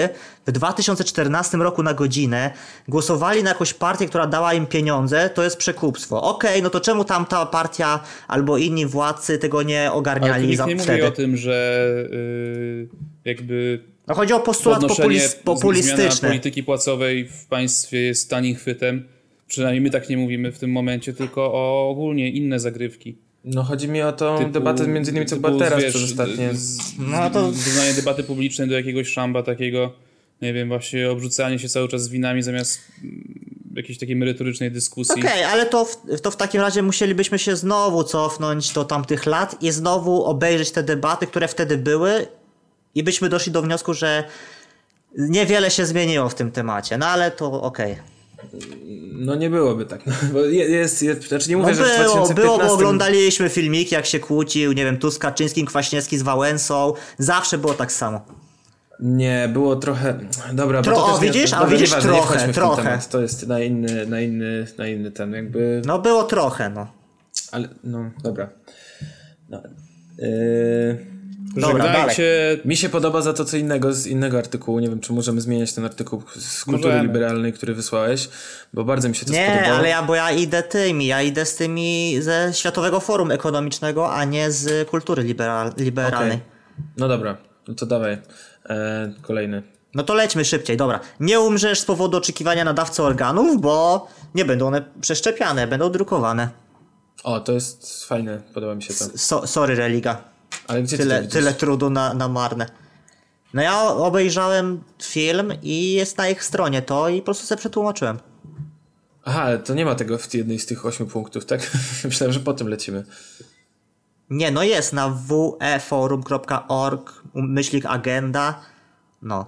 w 2014 roku na godzinę, głosowali na jakąś partię, która dała im pieniądze, to jest przekupstwo. Okej, no to czemu tamta partia albo inni władcy tego nie Ale tu ogarniali nikt za, nie mówi wtedy? o tym, że y, jakby No chodzi o postulat podnoszenie, populis- zmiana populistyczny. polityki płacowej w państwie jest tanim chwytem. Przynajmniej my tak nie mówimy w tym momencie, tylko o ogólnie inne zagrywki. No chodzi mi o tą Typu- debatę między innymi, co typu, była teraz wiesz, przez ostatnie... z- No to- Wyznanie debaty publicznej do jakiegoś szamba takiego, nie wiem, właśnie obrzucanie się cały czas z winami zamiast mm, jakiejś takiej merytorycznej dyskusji. Okej, ale to w, to w takim razie musielibyśmy się znowu cofnąć do tamtych lat i znowu obejrzeć te debaty, które wtedy były i byśmy doszli do wniosku, że niewiele się zmieniło w tym temacie. No ale to okej. No nie byłoby tak, no, bo je- jest, jest, znaczy nie No mówię, że w było, 2015... było, bo oglądaliśmy filmiki, jak się kłócił, nie wiem, Tusk, Kaczyński, Kwaśniewski z Wałęsą. Zawsze było tak samo. Nie, było trochę... Dobra, Tro- bo to o, widzisz? A dobra, widzisz, nieważne, nie trochę, w trochę. Temat. To jest na inny, na inny, na inny ten, jakby... No było trochę, no. Ale, no, dobra. No, yy, Dobra, Żegnajcie, mi się podoba za to co innego z innego artykułu. Nie wiem, czy możemy zmieniać ten artykuł z kultury Możemy. liberalnej, który wysłałeś, bo bardzo mi się to Nie, spodobało. ale ja, bo ja idę tymi, ja idę z tymi ze Światowego Forum Ekonomicznego, a nie z kultury liberal, liberalnej. Okej. No dobra, no to dawaj. E, kolejny. No to lećmy szybciej, dobra. Nie umrzesz z powodu oczekiwania nadawcy organów, bo nie będą one przeszczepiane, będą drukowane. O, to jest fajne, podoba mi się to. So, sorry, religa. Ale gdzie ty to Tyle, widzisz? tyle trudu na, na marne. No ja obejrzałem film i jest na ich stronie to i po prostu sobie przetłumaczyłem. Aha, ale to nie ma tego w jednej z tych ośmiu punktów, tak? Myślałem, że po tym lecimy. Nie, no jest na weforum.org, myślik agenda. No.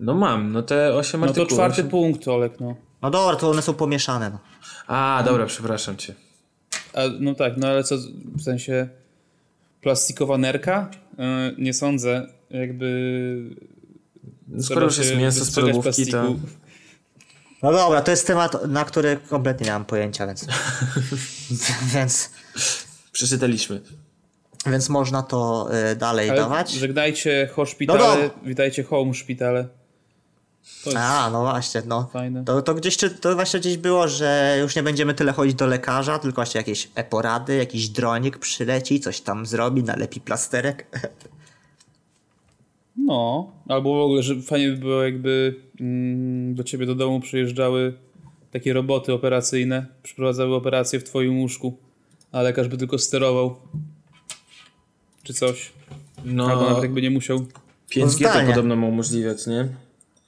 No mam, no te osiem no to artykułów. czwarty osiem- punkt, Olek, no. No dobra, to one są pomieszane. No. A, dobra, przepraszam cię. A, no tak, no ale co, w sensie plastikowa nerka? E, nie sądzę, jakby... No, skoro już jest mięso z polówki, to... plastiku. no dobra, to jest temat, na który kompletnie nie mam pojęcia, więc. więc, Przeczytaliśmy. więc można to y, dalej Ale dawać. żegnajcie hospitale, No witajcie home szpitale. To jest A, no właśnie, no. fajne. To, to gdzieś czy- to właśnie gdzieś było, że już nie będziemy tyle chodzić do lekarza, tylko właśnie jakieś e-porady, jakiś dronik przyleci, coś tam zrobi, nalepi plasterek. No, albo w ogóle, że fajnie by było jakby mm, do ciebie do domu przyjeżdżały takie roboty operacyjne, przeprowadzały operacje w twoim łóżku, a lekarz by tylko sterował. czy coś. No, Albo nawet jakby nie musiał. 5G to podobno ma umożliwiać, nie?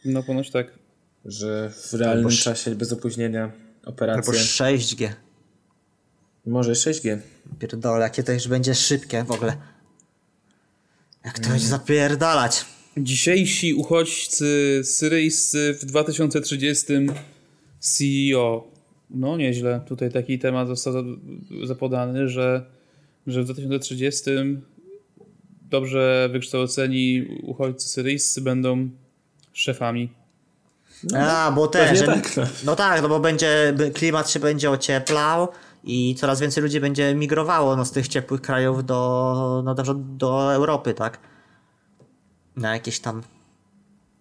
No ponoć tak. Że w realnym sz- czasie, bez opóźnienia Albo operacje. 6G. Może 6G. Pierdolę, jakie to już będzie szybkie w ogóle. Jak to będzie zapierdalać. Dzisiejsi uchodźcy syryjscy w 2030 CEO. No nieźle. Tutaj taki temat został za- zapodany, że, że w 2030 dobrze wykształceni uchodźcy syryjscy będą szefami. A, bo pewnie że, tak, no. no tak, no bo będzie, klimat się będzie ocieplał i coraz więcej ludzi będzie migrowało no, z tych ciepłych krajów do, no, do, do Europy, tak? Na jakieś tam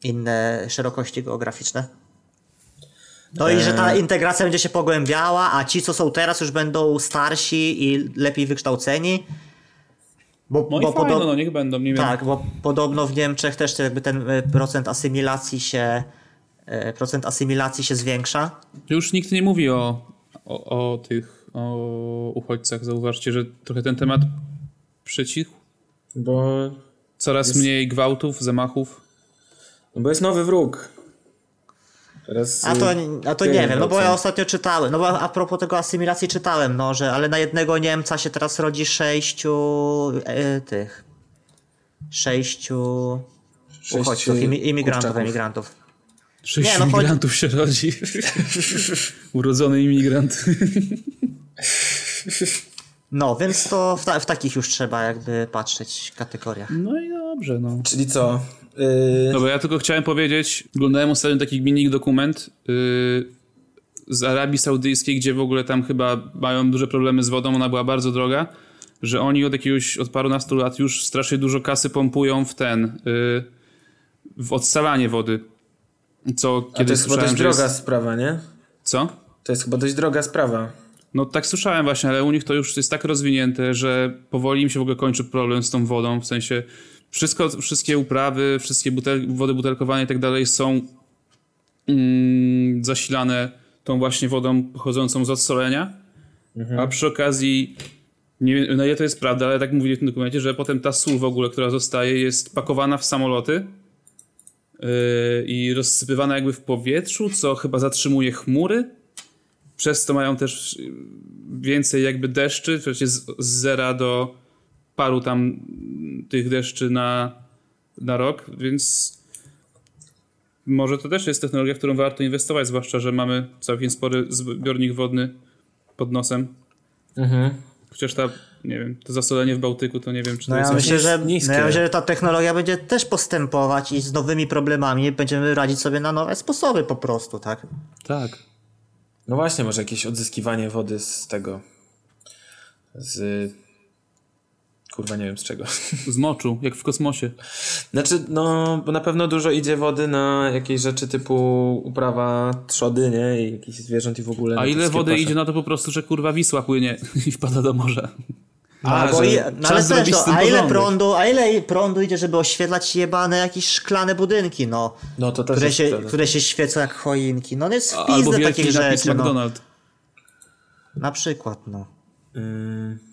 inne szerokości geograficzne. No i że ta integracja będzie się pogłębiała, a ci, co są teraz, już będą starsi i lepiej wykształceni. Bo, No bo i fajno, no niech będą. Nie wiem. tak, bo podobno w Niemczech też jakby ten e, procent asymilacji się e, procent asymilacji się zwiększa. Już nikt nie mówi o, o, o tych o uchodźcach. Zauważcie, że trochę ten temat przycichł. Bo, Coraz mniej gwałtów, zamachów. no bo jest nowy wróg. Teraz, A to, y, a to nie wiem, no bo ja 1%. ostatnio czytałem, no bo a propos tego asymilacji czytałem, no, że ale na jednego Niemca się teraz rodzi sześciu e, tych sześciu uchodźców, imi, imigrantów, kurczaków. emigrantów. Sześciu Nie, no chodzi- imigrantów się rodzi. Urodzony imigrant. No, więc to w, ta, w takich już trzeba jakby patrzeć kategoriach. No i dobrze, no. Czyli co? Yy, Dobra, ja tylko chciałem powiedzieć, oglądałem ostatnio taki mini dokument yy, z Arabii Saudyjskiej, gdzie w ogóle tam chyba mają duże problemy z wodą, ona była bardzo droga, że oni od jakiegoś, od parunastu lat już strasznie dużo kasy pompują w ten, yy, w odsalanie wody. Co a to kiedyś jest chyba dość droga jest... sprawa, nie? Co? To jest chyba dość droga sprawa. No tak słyszałem właśnie, ale u nich to już jest tak rozwinięte, że powoli im się w ogóle kończy problem z tą wodą, w sensie wszystko, wszystkie uprawy, wszystkie butel, wody butelkowane i tak dalej są mm, zasilane tą właśnie wodą pochodzącą z odsolenia, a przy okazji nie wiem na ile to jest prawda, ale tak mówili w tym dokumencie, że potem ta sól w ogóle, która zostaje jest pakowana w samoloty yy, i rozsypywana jakby w powietrzu, co chyba zatrzymuje chmury, przez to mają też y, więcej jakby deszczy, przecież z, z zera do paru tam tych deszczy na, na rok, więc może to też jest technologia, w którą warto inwestować, zwłaszcza, że mamy całkiem spory zbiornik wodny pod nosem. Mhm. Chociaż ta, nie wiem, to zasolenie w Bałtyku, to nie wiem, czy to No ja jest... myślę, że, niskie. no ja myślę, że ta technologia będzie też postępować i z nowymi problemami będziemy radzić sobie na nowe sposoby po prostu, tak? Tak. No właśnie, może jakieś odzyskiwanie wody z tego. Z. Kurwa, nie wiem z czego. Z moczu, jak w kosmosie. Znaczy, no, bo na pewno dużo idzie wody na jakieś rzeczy typu uprawa trzody, nie? I jakichś zwierząt i w ogóle. A ile wody pasze. idzie na to po prostu, że kurwa Wisła płynie i wpada do morza. A, albo że i, no ale też, no, a ile prądu, a ile prądu idzie, żeby oświetlać jebane jakieś szklane budynki, no, No to też które jest się, wtedy. które się świecą jak choinki. No, jest A- wielki takich rzeczy, no. McDonald. Na przykład, no. Ym,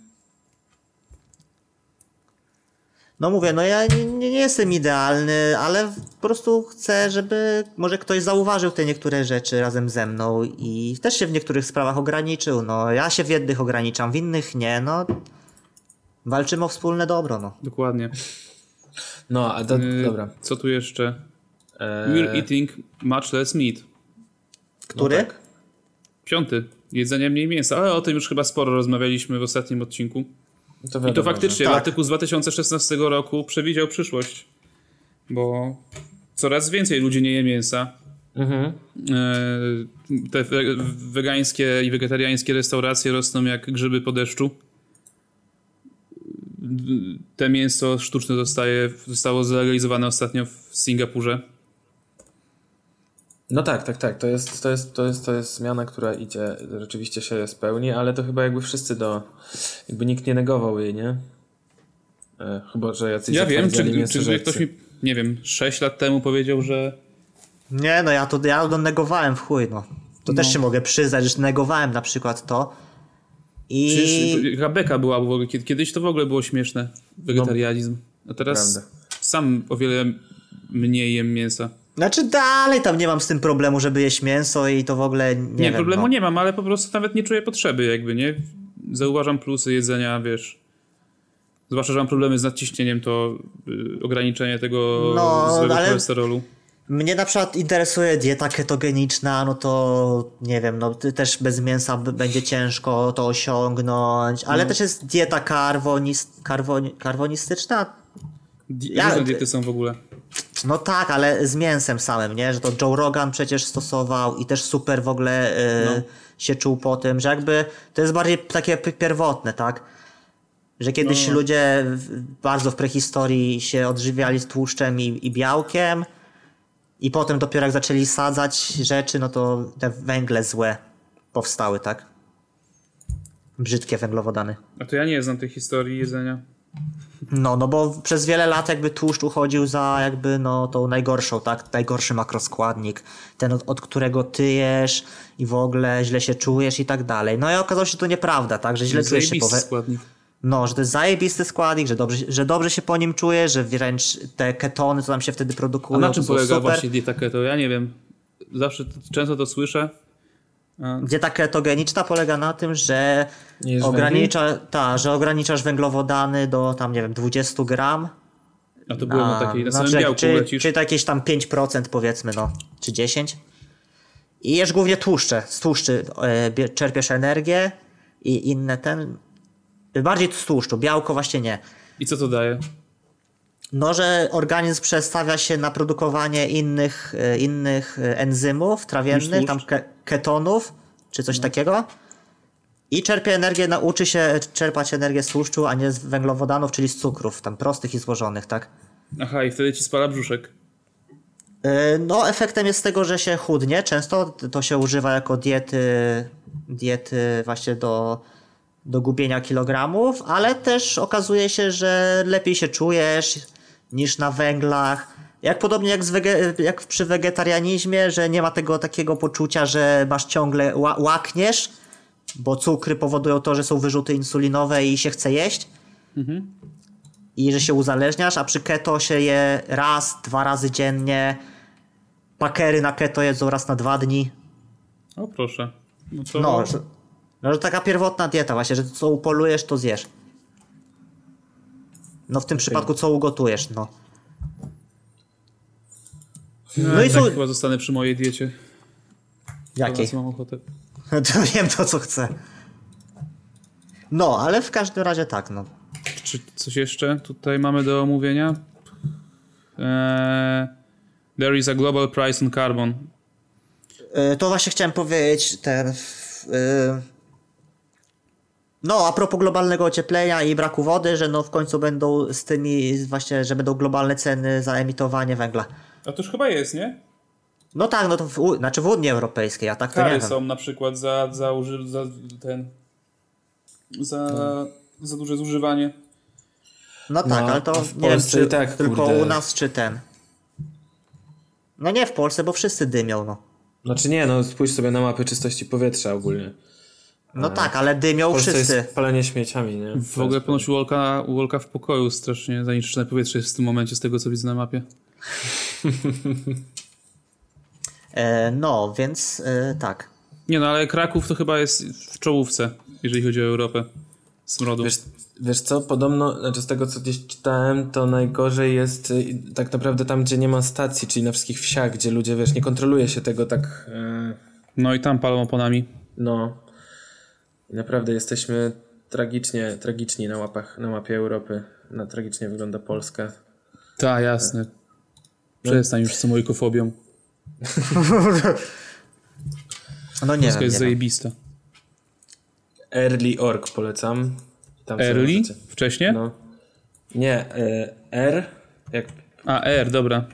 No mówię, no ja nie, nie jestem idealny, ale po prostu chcę, żeby może ktoś zauważył te niektóre rzeczy razem ze mną i też się w niektórych sprawach ograniczył. No ja się w jednych ograniczam, w innych nie, no. Walczymy o wspólne dobro, no. Dokładnie. No, a do, Y, dobra. Co tu jeszcze? Eee, We're eating much less meat. Który? No tak. Piąty. Jedzenie mniej mięsa. Ale o tym już chyba sporo rozmawialiśmy w ostatnim odcinku. To I to faktycznie Tak. artykuł z 2016 roku przewidział przyszłość. Bo coraz więcej ludzi nie je mięsa. Mhm. E, Te we- wegańskie i wegetariańskie restauracje rosną jak grzyby po deszczu. Te mięso sztuczne zostaje, zostało zalegalizowane ostatnio w Singapurze. No tak, tak, tak. To jest, to, jest, to, jest, to jest zmiana, która idzie, rzeczywiście się spełni, ale to chyba jakby wszyscy do. Jakby nikt nie negował jej, nie? E, chyba, że jacyś Ja wiem, czy, czy gdyby ktoś mi, nie wiem, 6 lat temu powiedział, że Nie, no ja to ja to negowałem w chuj, no. To też się mogę przyznać, że negowałem na przykład to. I Przecież była w ogóle. Kiedy- Kiedyś to w ogóle było śmieszne. Wegetarianizm. A teraz Prawda. sam o wiele mniej jem mięsa. Znaczy dalej tam nie mam z tym problemu, żeby jeść mięso i to w ogóle nie, Nie, wiem, problemu no. nie mam, ale po prostu nawet nie czuję potrzeby jakby, nie? Zauważam plusy jedzenia, wiesz. Zwłaszcza, że mam problemy z nadciśnieniem, to y, ograniczenie tego No, złego ale- cholesterolu. Mnie na przykład interesuje dieta ketogeniczna, no to nie wiem, no też bez mięsa będzie ciężko to osiągnąć, ale No. też jest dieta karwonis, karwoni, karwonistyczna. Di- Ja- diety są w ogóle. No tak, ale z mięsem samym, nie? Że to Joe Rogan przecież stosował i też super w ogóle y, No. się czuł po tym, że jakby to jest bardziej takie pierwotne, tak? Że kiedyś No. ludzie w, bardzo w prehistorii się odżywiali z tłuszczem i, i białkiem i potem dopiero jak zaczęli sadzać rzeczy, no to te węgle złe powstały, tak? Brzydkie węglowodany. A to ja nie znam tej historii jedzenia. No, no bo przez wiele lat jakby tłuszcz uchodził za jakby no tą najgorszą, tak? Najgorszy makroskładnik. Ten, od, od którego ty jesz i w ogóle źle się czujesz i tak dalej. No i okazało się to nieprawda, tak? Że źle czujesz się po składnik. No, że to jest zajebisty składnik, że dobrze, że dobrze się po nim czujesz, że wręcz te ketony, co tam się wtedy A produkują, na czym to polega super. właśnie dieta keto? Ja nie wiem. Zawsze to, często to słyszę. Dieta ketogeniczna polega na tym, że ogranicza, ta, że ograniczasz węglowodany do tam, nie wiem, 20 gram. a to było na takiej, na znaczy, białku czy, lecisz. czy to jakieś tam 5% powiedzmy, no, czy 10. I jesz głównie tłuszcze. Z tłuszczy e, czerpiesz energię i inne ten. Bardziej z tłuszczu, białko właśnie nie. I co to daje? No, że organizm przestawia się na produkowanie innych, e, innych e, enzymów trawiennych, tam? No. ke ketonów, czy coś takiego. I czerpie energię, nauczy się czerpać energię z tłuszczu, a nie z węglowodanów, czyli z cukrów, tam prostych i złożonych, tak? Aha, i wtedy ci spala brzuszek. Yy, No, efektem jest tego, że się chudnie. Często to się używa jako diety, diety właśnie do, do gubienia kilogramów, ale też okazuje się, że lepiej się czujesz niż na węglach. Jak podobnie jak, wege, jak przy wegetarianizmie, że nie ma tego takiego poczucia, że masz ciągle ła, łakniesz, bo cukry powodują to, że są wyrzuty insulinowe i się chce jeść i że się uzależniasz, a przy keto się je raz, dwa razy dziennie. Pakery na keto jedzą raz na dwa dni. O proszę. No to No, że, no, że taka pierwotna dieta właśnie, że co upolujesz, to zjesz. No w tym przypadku co ugotujesz, no. no, no i tak chyba zostanę przy mojej diecie. Jakiej? Mam ochotę. To wiem to, co chcę. No, ale w każdym razie tak, no. Czy coś jeszcze tutaj mamy do omówienia? Eee, there is a global price on carbon. Y, To właśnie chciałem powiedzieć, ten... y, No, a propos globalnego ocieplenia i braku wody, że no w końcu będą z tymi właśnie, że będą globalne ceny za emitowanie węgla. A to już chyba jest, nie? No tak, no to w, znaczy w Unii Europejskiej, a tak to nie Kary wiem. są na przykład za, za, uży, za ten... Za, za duże zużywanie. No tak, No, ale to nie wiem, Polsce czy tak, tylko kurde. u nas, czy ten. No nie w Polsce, bo wszyscy dymią, no. Znaczy nie, no spójrz sobie na mapy czystości powietrza ogólnie. No tak, ale dymią W wszyscy. jest palenie śmieciami, nie? W ogóle ponoć Wolka, Wolka w pokoju strasznie zanieczyszczone powietrze jest w tym momencie, z tego co widzę na mapie. E, no, więc e, tak. Nie no, ale Kraków to chyba jest w czołówce, jeżeli chodzi o Europę. Smrodu. Wiesz, wiesz co, podobno, znaczy z tego co gdzieś czytałem, to najgorzej jest y, tak naprawdę tam, gdzie nie ma stacji, czyli na wszystkich wsiach, gdzie ludzie, wiesz, nie kontroluje się tego tak, e, No i tam palą oponami. no. I naprawdę jesteśmy tragicznie, tragiczni na łapach, na mapie Europy. Na tragicznie wygląda Polska. Tak, jasne. Przestań już z tą ojkofobią. No nie Polska wiem, jest nie zajebista. Early.org polecam. Tam Early? Wcześniej? No. Nie, e, R, jak A, R, dobra.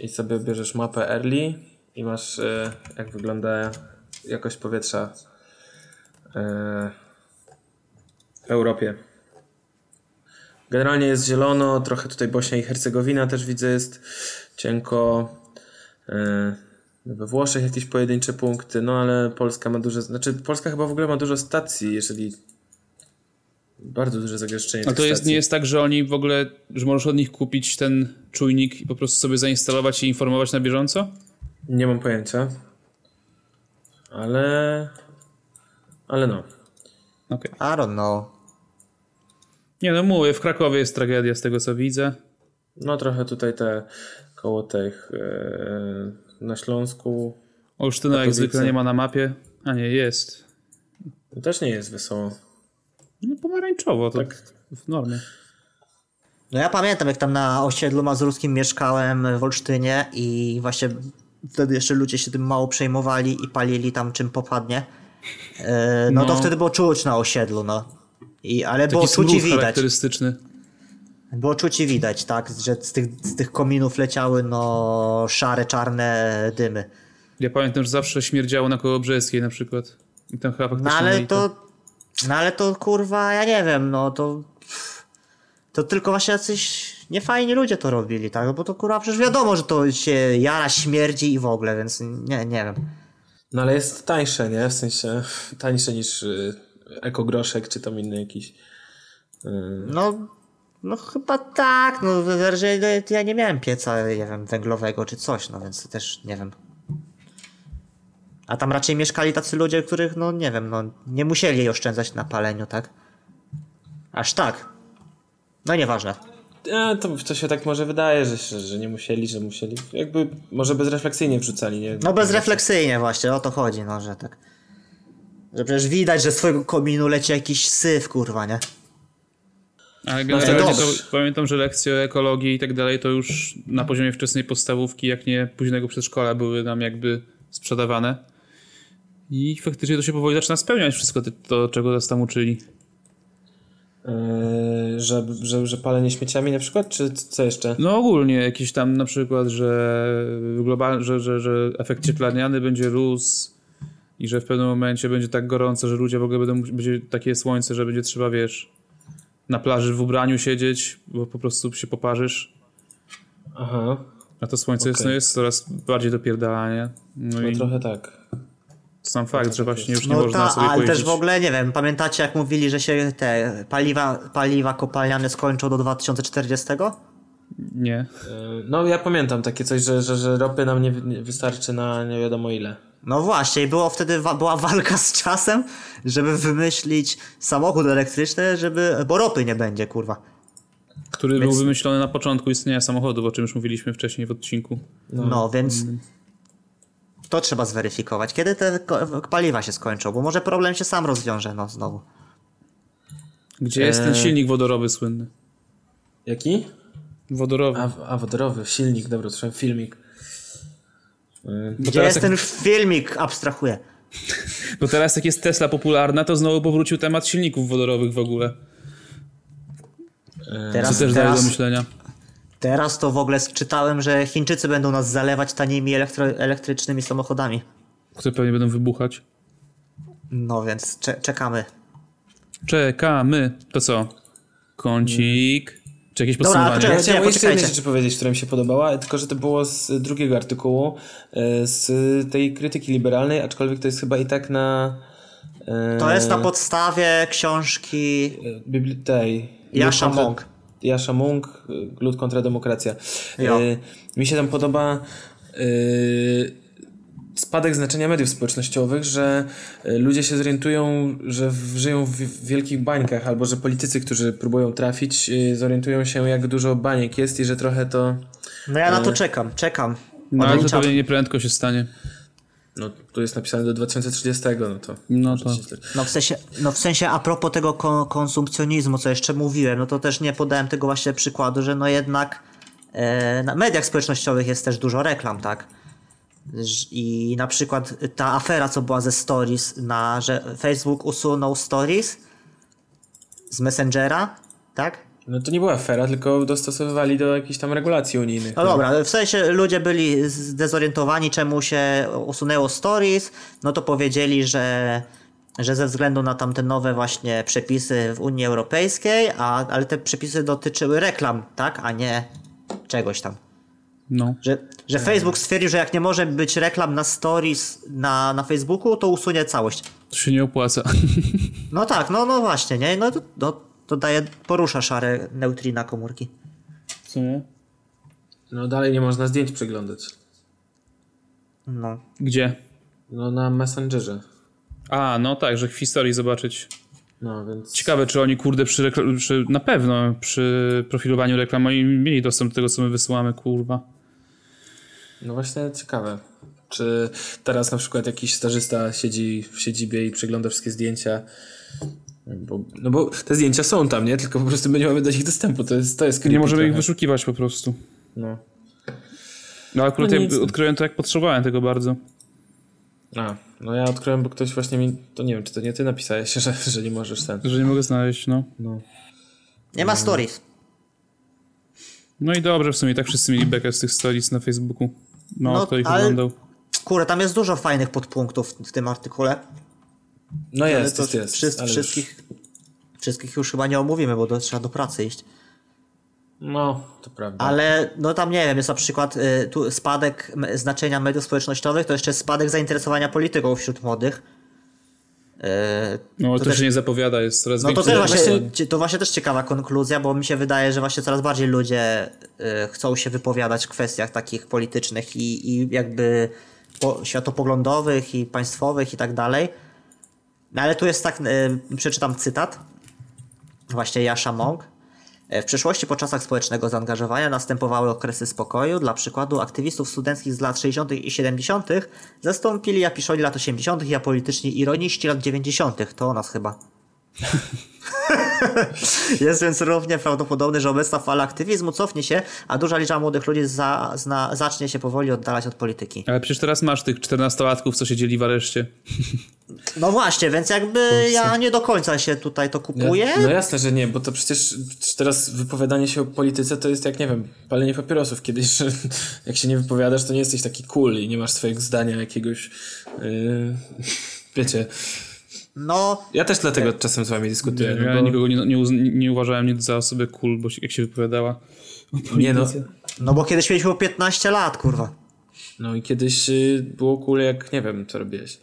i sobie bierzesz mapę Early i masz e, jak wygląda jakość powietrza e, w Europie. Generalnie jest zielono, trochę tutaj Bośnia i Hercegowina też widzę jest cienko. E, We Włoszech jakieś pojedyncze punkty, no ale Polska ma duże. Znaczy, Polska chyba w ogóle ma dużo stacji, jeżeli. Bardzo duże zagęszczenie. A to jest, stacji. nie jest tak, że oni w ogóle, że możesz od nich kupić ten czujnik i po prostu sobie zainstalować i informować na bieżąco? Nie mam pojęcia. Ale. Ale no. Okej. I don't know. Nie no mówię, w Krakowie jest tragedia z tego co widzę. No trochę tutaj te koło tych e, na Śląsku Olsztyna jak zwykle nie ma na mapie. A nie, jest. to też nie jest wesoło. No pomarańczowo, tak w normie. No ja pamiętam, jak tam na osiedlu mazurskim mieszkałem w Olsztynie i właśnie wtedy jeszcze ludzie się tym mało przejmowali i palili tam czym popadnie. E, no, to No. wtedy było czuć na osiedlu, no. I, ale było Taki czuć i widać. charakterystyczny. Było czuć i widać, tak, że z tych, z tych kominów leciały no szare, czarne dymy. Ja pamiętam, że zawsze śmierdziało na Kołobrzeskiej na przykład. I tam chyba No ale to, no ale to kurwa, ja nie wiem, no to to tylko właśnie jacyś niefajni ludzie to robili, tak, bo to kurwa przecież wiadomo, że to się jara, śmierdzi i w ogóle, więc nie, nie wiem. No ale jest tańsze, nie? W sensie tańsze niż y, ekogroszek czy tam inny jakiś. Y, No, no chyba tak, no że ja nie miałem pieca, nie wiem, węglowego czy coś, no więc też nie wiem. A tam raczej mieszkali tacy ludzie, których, no nie wiem, no nie musieli oszczędzać na paleniu, tak? Aż tak. No nieważne. E, to, to się tak może wydaje, że, że, nie musieli, że musieli. Jakby może bezrefleksyjnie wrzucali, nie? No bezrefleksyjnie właśnie, o to chodzi, no, że tak. Że przecież widać, że z twojego kominu leci jakiś syf, kurwa, nie? Ale No generalnie to to, pamiętam, że lekcje o ekologii i tak dalej to już na poziomie wczesnej podstawówki, jak nie późnego przedszkola były nam jakby sprzedawane. I faktycznie to się powoli zaczyna spełniać wszystko to, to czego nas tam uczyli. E, że, że, że palenie śmieciami na przykład, czy co jeszcze? No ogólnie jakieś tam na przykład, że global, że, że, że efekt cieplarniany będzie rósł i że w pewnym momencie będzie tak gorąco, że ludzie w ogóle będą, będzie takie słońce, że będzie trzeba, wiesz, na plaży w ubraniu siedzieć, bo po prostu się poparzysz. Aha, A to słońce jest, Okej. no jest coraz bardziej dopierdalanie. No, no i trochę tak. Sam fakt, że właśnie już nie No można ta, sobie ale pojeździć. też w ogóle, nie wiem, pamiętacie jak mówili, że się te paliwa, paliwa kopalniane skończą do 2040? Nie. E, No ja pamiętam takie coś, że, że, że ropy nam nie, wystarczy na nie wiadomo ile. No właśnie, i było wtedy wa- była walka z czasem, żeby wymyślić samochód elektryczny, żeby, bo ropy nie będzie, kurwa. Który Więc- był wymyślony na początku istnienia samochodów, o czym już mówiliśmy wcześniej w odcinku. No, więc to trzeba zweryfikować. Kiedy te paliwa się skończą, bo może problem się sam rozwiąże, no znowu. Gdzie jest ten Eee. silnik wodorowy słynny? Jaki? Wodorowy. A, a wodorowy, silnik, dobra, słyszałem filmik. E, Gdzie teraz jest jak- ten filmik? Abstrahuję. Bo teraz jak jest Tesla popularna, to znowu powrócił temat silników wodorowych w ogóle. Co Teraz, też daje do teraz, myślenia. Teraz to w ogóle czytałem, że Chińczycy będą nas zalewać tanimi elektro, elektrycznymi samochodami. Które pewnie będą wybuchać. No więc cze- czekamy. Czekamy. To co? Kącik. Czy jakieś Dobra, podsumowanie? poczekaj. Ja chciałem jeszcze jednej rzeczy powiedzieć, która mi się podobała, tylko że to było z drugiego artykułu, e, z tej krytyki liberalnej, aczkolwiek to jest chyba i tak na... e, To jest na podstawie książki e, bibli- tej... Jasza Mong. Jasza Mung, Lud kontra demokracja. Jo. E, mi się tam podoba e, spadek znaczenia mediów społecznościowych, że e, ludzie się zorientują, że żyją w, wielkich bańkach, albo że politycy, którzy próbują trafić, zorientują się, jak dużo baniek jest i że trochę to... No ja na to czekam, czekam. No ale to Odliczam. pewnie nieprędko się stanie. No, tu jest napisane do 2030, no to... No to- źle- No w sensie, no w sensie a propos tego ko- konsumpcjonizmu, co jeszcze mówiłem, no to też nie podałem tego właśnie przykładu, że no jednak e, na mediach społecznościowych jest też dużo reklam, tak? I na przykład ta afera, co była ze Stories, na, że Facebook usunął Stories z Messengera, tak? No to nie była afera, tylko dostosowywali do jakichś tam regulacji unijnych. No dobra, w sensie ludzie byli zdezorientowani, czemu się usunęło stories, no to powiedzieli, że, że ze względu na tamte nowe właśnie przepisy w Unii Europejskiej, a, ale te przepisy dotyczyły reklam, tak, a nie czegoś tam. No. Że, że Facebook stwierdził, że jak nie może być reklam na stories na, na Facebooku, to usunie całość. To się nie opłaca. No tak, no, no właśnie, nie? No no, to daje, porusza szare neutrina komórki. W sumie? No dalej nie można zdjęć przeglądać. No. Gdzie? No na Messengerze. A, no tak, że w historii zobaczyć. No więc... Ciekawe, czy oni, kurde, przy, rekla- przy na pewno przy profilowaniu reklam oni mieli dostęp do tego, co my wysyłamy, kurwa. No właśnie ciekawe. Czy teraz na przykład jakiś stażysta siedzi w siedzibie i przegląda wszystkie zdjęcia? Bo, no bo te zdjęcia są tam, nie? Tylko po prostu my nie mamy do nich dostępu. To jest, to jest Nie możemy ich trochę. wyszukiwać po prostu. No. No akurat No ja odkryłem to, jak potrzebowałem tego bardzo. A, no ja odkryłem, bo ktoś właśnie mi... To nie wiem, czy to nie ty napisałeś, że, że nie możesz ten... Że nie mogę znaleźć, no. No. Nie ma stories. No i dobrze, w sumie tak wszyscy mieli bekę z tych stories na Facebooku. No, No, kto ich ale- oglądał. Kurde, tam jest dużo fajnych podpunktów w tym artykule. No jest, to jest, jest. ale już- wszystkich, wszystkich już chyba nie omówimy, bo do, trzeba do pracy iść. No, to prawda. Ale no tam nie wiem, jest na przykład y, tu spadek znaczenia mediów społecznościowych, to jeszcze spadek zainteresowania polityką wśród młodych. Y, No, to, też- się nie zapowiada, jest coraz No to też właśnie, to właśnie też ciekawa konkluzja, bo mi się wydaje, że właśnie coraz bardziej ludzie y, chcą się wypowiadać w kwestiach takich politycznych i, i jakby po, światopoglądowych i państwowych i tak dalej. No ale tu jest tak, y, przeczytam cytat właśnie Jasza Mąk. E, W przeszłości po czasach społecznego zaangażowania następowały okresy spokoju. Dla przykładu aktywistów studenckich z lat 60. i 70. zastąpili apiszoli lat 80. i apolityczni ironiści lat 90. To o nas chyba. Jest więc równie prawdopodobne, że obecna fala aktywizmu cofnie się, a duża liczba młodych ludzi za, zna, zacznie się powoli oddalać od polityki. Ale przecież teraz masz tych 14-latków, co siedzieli w areszcie. No właśnie, więc jakby ja nie do końca się tutaj to kupuję. Ja, no jasne, że nie, bo to przecież teraz wypowiadanie się o polityce to jest jak, nie wiem, palenie papierosów kiedyś, że jak się nie wypowiadasz, to nie jesteś taki cool i nie masz swojego zdania jakiegoś, yy, wiecie. No, Ja też dlatego czasem z wami dyskutuję. Ja no bo, nikogo nie, nie, uz- nie uważałem nic za osobę cool, bo się, jak się wypowiadała. nie no, no bo kiedyś mieliśmy 15 lat, kurwa. no i kiedyś yy, było cool jak, nie wiem, co robiłeś.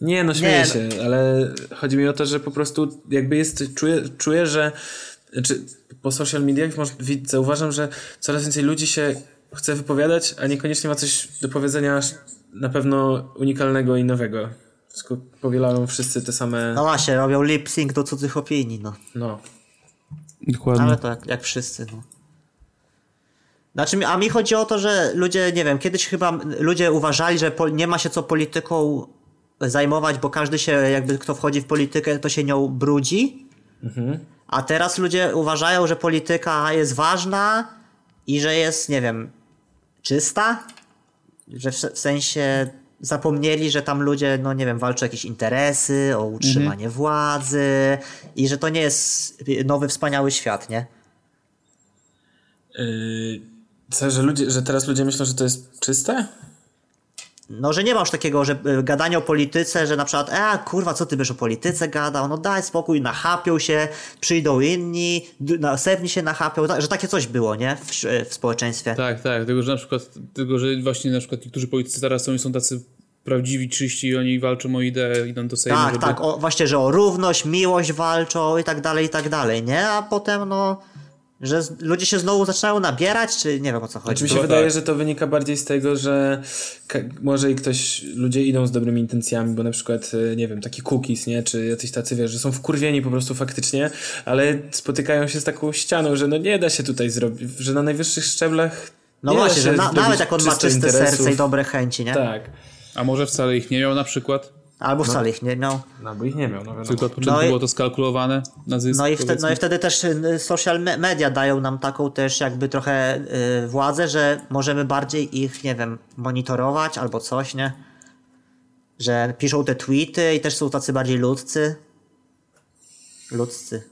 Nie, no śmieję Nie, się, ale chodzi mi o to, że po prostu jakby jest, czuję, czuję że znaczy po social mediach może, zauważam, że coraz więcej ludzi się chce wypowiadać, a niekoniecznie ma coś do powiedzenia na pewno unikalnego i nowego. Wszystko powielają wszyscy te same, No właśnie, robią lip sync do cudzych opinii, no. no. Dokładnie. Ale to jak, jak wszyscy, no. Znaczy, a mi chodzi o to, że ludzie, nie wiem, kiedyś chyba ludzie uważali, że nie ma się co polityką zajmować, bo każdy się, jakby kto wchodzi w politykę, to się nią brudzi. A teraz ludzie uważają, że polityka jest ważna i że jest, nie wiem, czysta. Że w, w sensie zapomnieli, że tam ludzie, no nie wiem, walczą o jakieś interesy, o utrzymanie władzy i że to nie jest nowy, wspaniały świat, nie? Yy, co, że, ludzie, że teraz ludzie myślą, że to jest czyste? No, że nie ma już takiego, że y, gadanie o polityce, że na przykład, e, kurwa, co ty byś o polityce gadał, no daj spokój, nachapią się, przyjdą inni, następni się nachapią, że takie coś było, nie, w, w społeczeństwie. Tak, tak, tylko że na przykład, tylko że właśnie na przykład niektórzy politycy teraz są, są tacy prawdziwi, czyści i oni walczą o ideę, idą do Sejmu, Tak, żeby... tak, o, właśnie, że o równość, miłość walczą i tak dalej, i tak dalej, nie? A potem, no, że z, ludzie się znowu zaczynają nabierać, czy nie wiem o co chodzi. Czy mi się To wydaje, tak. że to wynika bardziej z tego, że ka- może i ktoś, ludzie idą z dobrymi intencjami, bo na przykład, e, nie wiem, taki cookies, nie, czy jacyś tacy, wiesz, że są wkurwieni po prostu faktycznie, ale spotykają się z taką ścianą, że no nie da się tutaj zrobić, że na najwyższych szczeblach No nie da właśnie, się że na, nawet jak on ma czyste interesów. serce i dobre chęci, nie? Tak. A może wcale ich nie miał na przykład, Albo wcale ich nie miał. No bo ich nie miał, no tylko początku No i- było to skalkulowane na zysk, No i, wtedy, no i wtedy też y, social me- media dają nam taką też jakby trochę y, władzę, że możemy bardziej ich, nie wiem, monitorować albo coś, nie? Że piszą te tweety i też są tacy bardziej ludzcy. Ludzcy.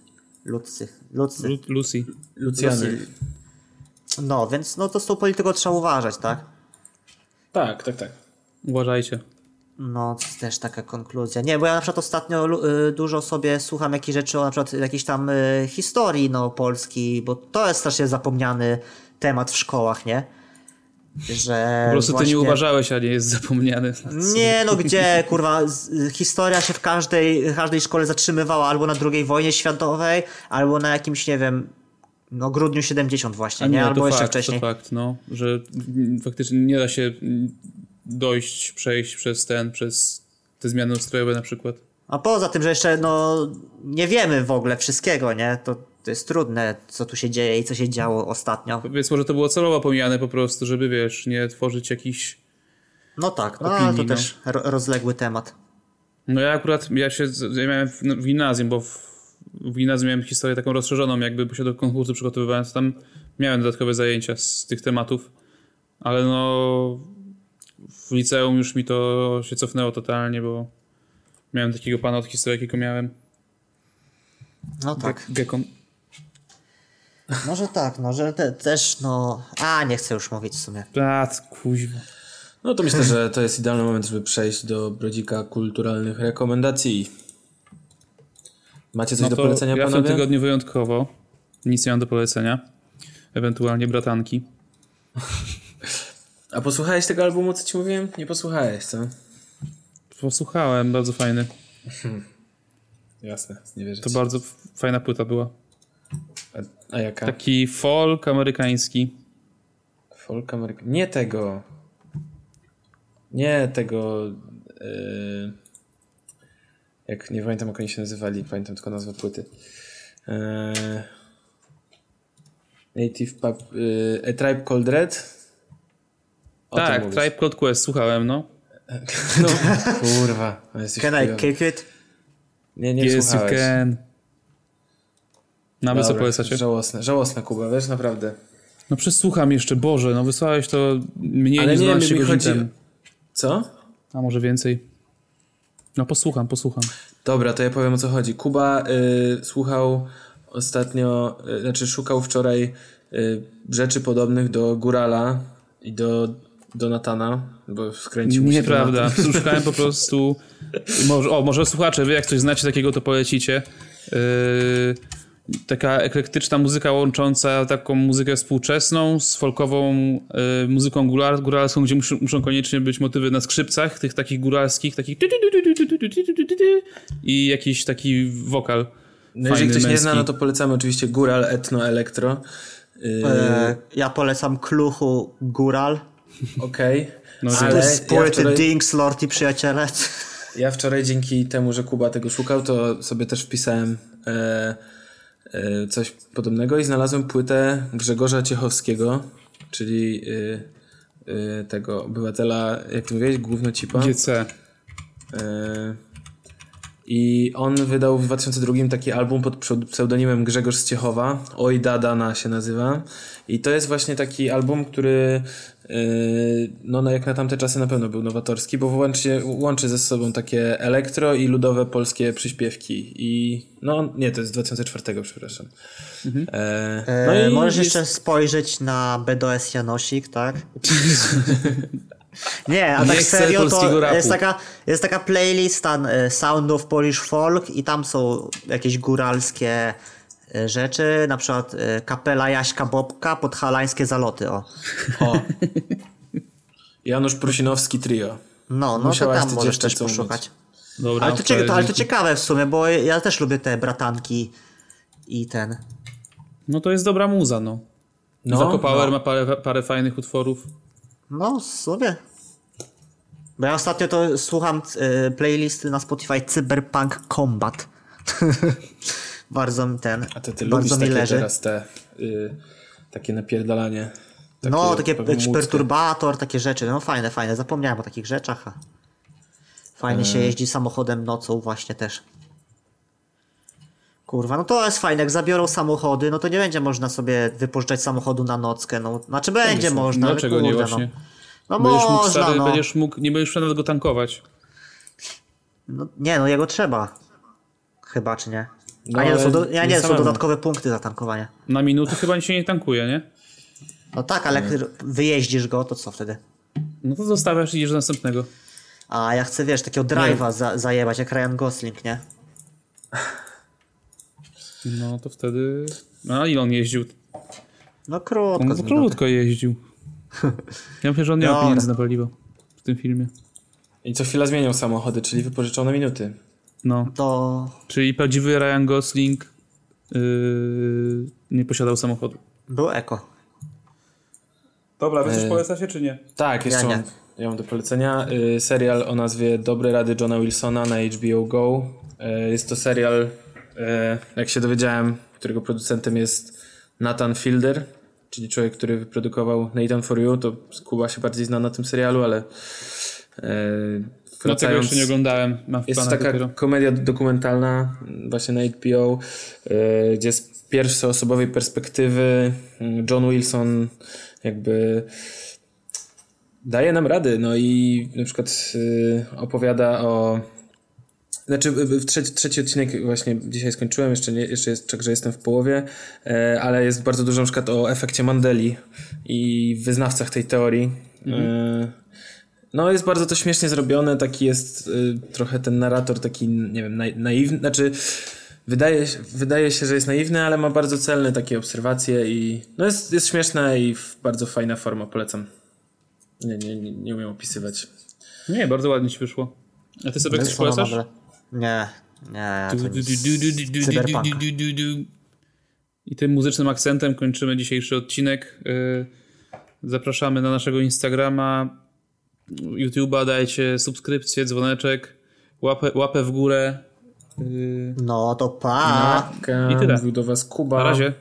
Ludzcy. Ludzcy. Lu- Lucy. Lucjany. Lucy. No, więc no to z tą polityką trzeba uważać, tak? Tak, tak, tak. Uważajcie. No, też taka konkluzja. Nie, bo ja na przykład ostatnio y, dużo sobie słucham jakichś rzeczy o na przykład jakiejś tam y, historii no, Polski, bo to jest strasznie zapomniany temat w szkołach, nie? że Po prostu ty właśnie... nie uważałeś, a nie jest zapomniany. Nie no gdzie, kurwa, historia się w każdej, każdej szkole zatrzymywała albo na II wojnie światowej, albo na jakimś, nie wiem, no grudniu 70 właśnie, nie? to Albo jeszcze fakt, wcześniej. To fakt, no, że faktycznie nie da się dojść, przejść przez ten, przez te zmiany ustrojowe na przykład. A poza tym, że jeszcze no nie wiemy w ogóle wszystkiego, nie? To, to jest trudne, co tu się dzieje i co się działo ostatnio. Więc może to było celowo pomijane po prostu, żeby wiesz, nie tworzyć jakichś... No tak, no Opinii, ale to no. też ro rozległy temat. No ja akurat, ja się z- ja miałem w, w gimnazjum, bo w, w gimnazjum miałem historię taką rozszerzoną, jakby bo się do konkursu przygotowywałem, to tam miałem dodatkowe zajęcia z tych tematów, ale no w liceum już mi to się cofnęło totalnie, bo miałem takiego pana od historii, jakiego miałem. No tak. Gekon. Może tak, no, że te, też no... A, nie chcę już mówić w sumie. A, kuźwa. No to myślę, że to jest idealny moment, żeby przejść do brodzika kulturalnych rekomendacji. Macie coś No do polecenia, ja w tym panowie? tygodniu wyjątkowo nic nie mam do polecenia. Ewentualnie bratanki. A posłuchałeś tego albumu, co ci mówiłem? Nie posłuchałeś, co? Posłuchałem, bardzo fajny. Jasne, nie wierzę. To bardzo fajna płyta była. A, a jaka? Taki folk amerykański. Folk Ameryka... Nie tego. Nie tego... Yy... Jak nie pamiętam, jak oni się nazywali, pamiętam tylko nazwę płyty. Yy... Native Pub... Yy... A Tribe Called Red? O tak. Tribe Called Quest, słuchałem, no. No, kurwa. Can I kick it? Nie, nie Yes, you słuchałeś. can. Nawet co polecacie? Żałosne, żałosne Kuba, wiesz, naprawdę. No przesłucham jeszcze, Boże, no wysłałeś to mniej Ale niż nie, 12 mi godzin chodzi- temu. Co? A może więcej. No posłucham, posłucham. Dobra, to ja powiem o co chodzi. Kuba y, słuchał ostatnio, y, znaczy szukał wczoraj y, rzeczy podobnych do Górala i do Donatana, bo skręcił mu się Nieprawda. Szukałem po prostu. Może, o, może słuchacze, wy jak coś znacie takiego, to polecicie. Yy, taka eklektyczna muzyka łącząca taką muzykę współczesną z folkową yy, muzyką góral, góralską, gdzie muszą, muszą koniecznie być motywy na skrzypcach, tych takich góralskich, takich i jakiś taki wokal. No jeżeli ktoś nie męski. zna, no to polecamy oczywiście Góral Etno Elektro. Y, E, ja polecam Kluchu Góral. Okej, No, ale ja Dings, Lord i przyjaciele. ja wczoraj dzięki temu, że Kuba tego szukał, to sobie też wpisałem e, e, coś podobnego i znalazłem płytę Grzegorza Ciechowskiego, czyli y, y, tego obywatela, jak ty mówiłeś, głównocipa. GC. E, I on wydał w 2002 taki album pod pseu- pseudonimem Grzegorz z Ciechowa. Oj Dadana się nazywa. I to jest właśnie taki album, który e, no, jak na tamte czasy na pewno był nowatorski, bo łączy, łączy ze sobą takie elektro i ludowe polskie przyśpiewki. I no nie, to jest z 2004, przepraszam. E, no E, i możesz jest- jeszcze spojrzeć na BDS Janosik, tak? Nie, a Nie tak serio to rapu. jest taka, jest taka playlista e, Sound of Polish Folk i tam są jakieś góralskie e, rzeczy, na przykład e, kapela Jaśka Bobka pod halańskie zaloty, o. O. Janusz Prusinowski Trio. No, no to Musiałaś tam tę możesz też poszukać. Dobra, Ale to, cieka- to, ale to ciekawe w sumie, bo ja też lubię te bratanki i ten. No to jest dobra muza, no. No, Zako Power no. ma parę, parę fajnych utworów. No, sobie. Bo ja ostatnio to słucham y, playlisty na Spotify Cyberpunk Combat. bardzo mi ten. A to ty bardzo mi takie leży. teraz te y, takie napierdalanie. no, takie jakiś muckę. perturbator, takie rzeczy. No fajne, fajne. Zapomniałem o takich rzeczach. Fajnie się jeździ samochodem nocą właśnie też. Kurwa, no to jest fajne. Jak zabiorą samochody, no to nie będzie można sobie wypożyczać samochodu na nockę. No, znaczy będzie można, ale Dlaczego nie kurde, właśnie? No, no Będziesz mógł, można, stary, no. będziesz mógł, nie będziesz musiał nawet go tankować. No, nie, no jego trzeba. Chyba, czy nie? No, A nie, to są, do, ja nie nie, są dodatkowe punkty za tankowanie. Na minutę chyba się nie tankuje, nie? No tak, ale jak wyjeździsz go, to co wtedy? No to zostawiasz i idziesz do następnego. A ja chcę, wiesz, takiego drive'a za, zajebać, jak Ryan Gosling, nie? No to wtedy... No a ile on jeździł? No krótko. On krótko jeździł. Ja myślę, że on nie ma pieniędzy na paliwo w tym filmie. I co chwila zmieniał samochody, czyli wypożyczone minuty. No, To czyli prawdziwy Ryan Gosling yy, nie posiadał samochodu. był eko. Dobra, wy coś polecacie czy nie? Tak, jeszcze Ja nie. mam, ja mam do polecenia. Y, serial o nazwie Dobre Rady Johna Wilsona na HBO Go. Y, jest to serial, y, jak się dowiedziałem, którego producentem jest Nathan Fielder, czyli człowiek, który wyprodukował Nathan For You. To Kuba się bardziej zna na tym serialu, ale y, No tego wracając... jeszcze nie oglądałem. Jest taka dopiero. komedia dokumentalna mm, właśnie na HBO, y, gdzie z pierwszoosobowej perspektywy mm, John Wilson jakby daje nam rady, no i na przykład y, opowiada o znaczy, y, y, trzeci, trzeci odcinek właśnie dzisiaj skończyłem, jeszcze, nie, jeszcze jest, także jestem w połowie, e, ale jest bardzo dużo na przykład o efekcie Mandeli i wyznawcach tej teorii. E, no jest bardzo to śmiesznie zrobione, taki jest y, trochę ten narrator taki, nie wiem, nai- naiwny, znaczy wydaje, się- wydaje się, że jest naiwny, ale ma bardzo celne takie obserwacje i no jest, jest śmieszne i w, bardzo fajna forma, polecam. Nie, nie, nie, nie umiem opisywać. Nie, bardzo ładnie ci wyszło. A ty sobie coś Wyszło na polecasz? dobre. Nie, nie, Du, du, du. I tym muzycznym akcentem kończymy dzisiejszy odcinek. Yy, Zapraszamy na naszego Instagrama, YouTube'a, dajcie subskrypcję, dzwoneczek, łapę, łapę w górę. Yy, No to pa! I tyle. Mówił do was Kuba. Na razie.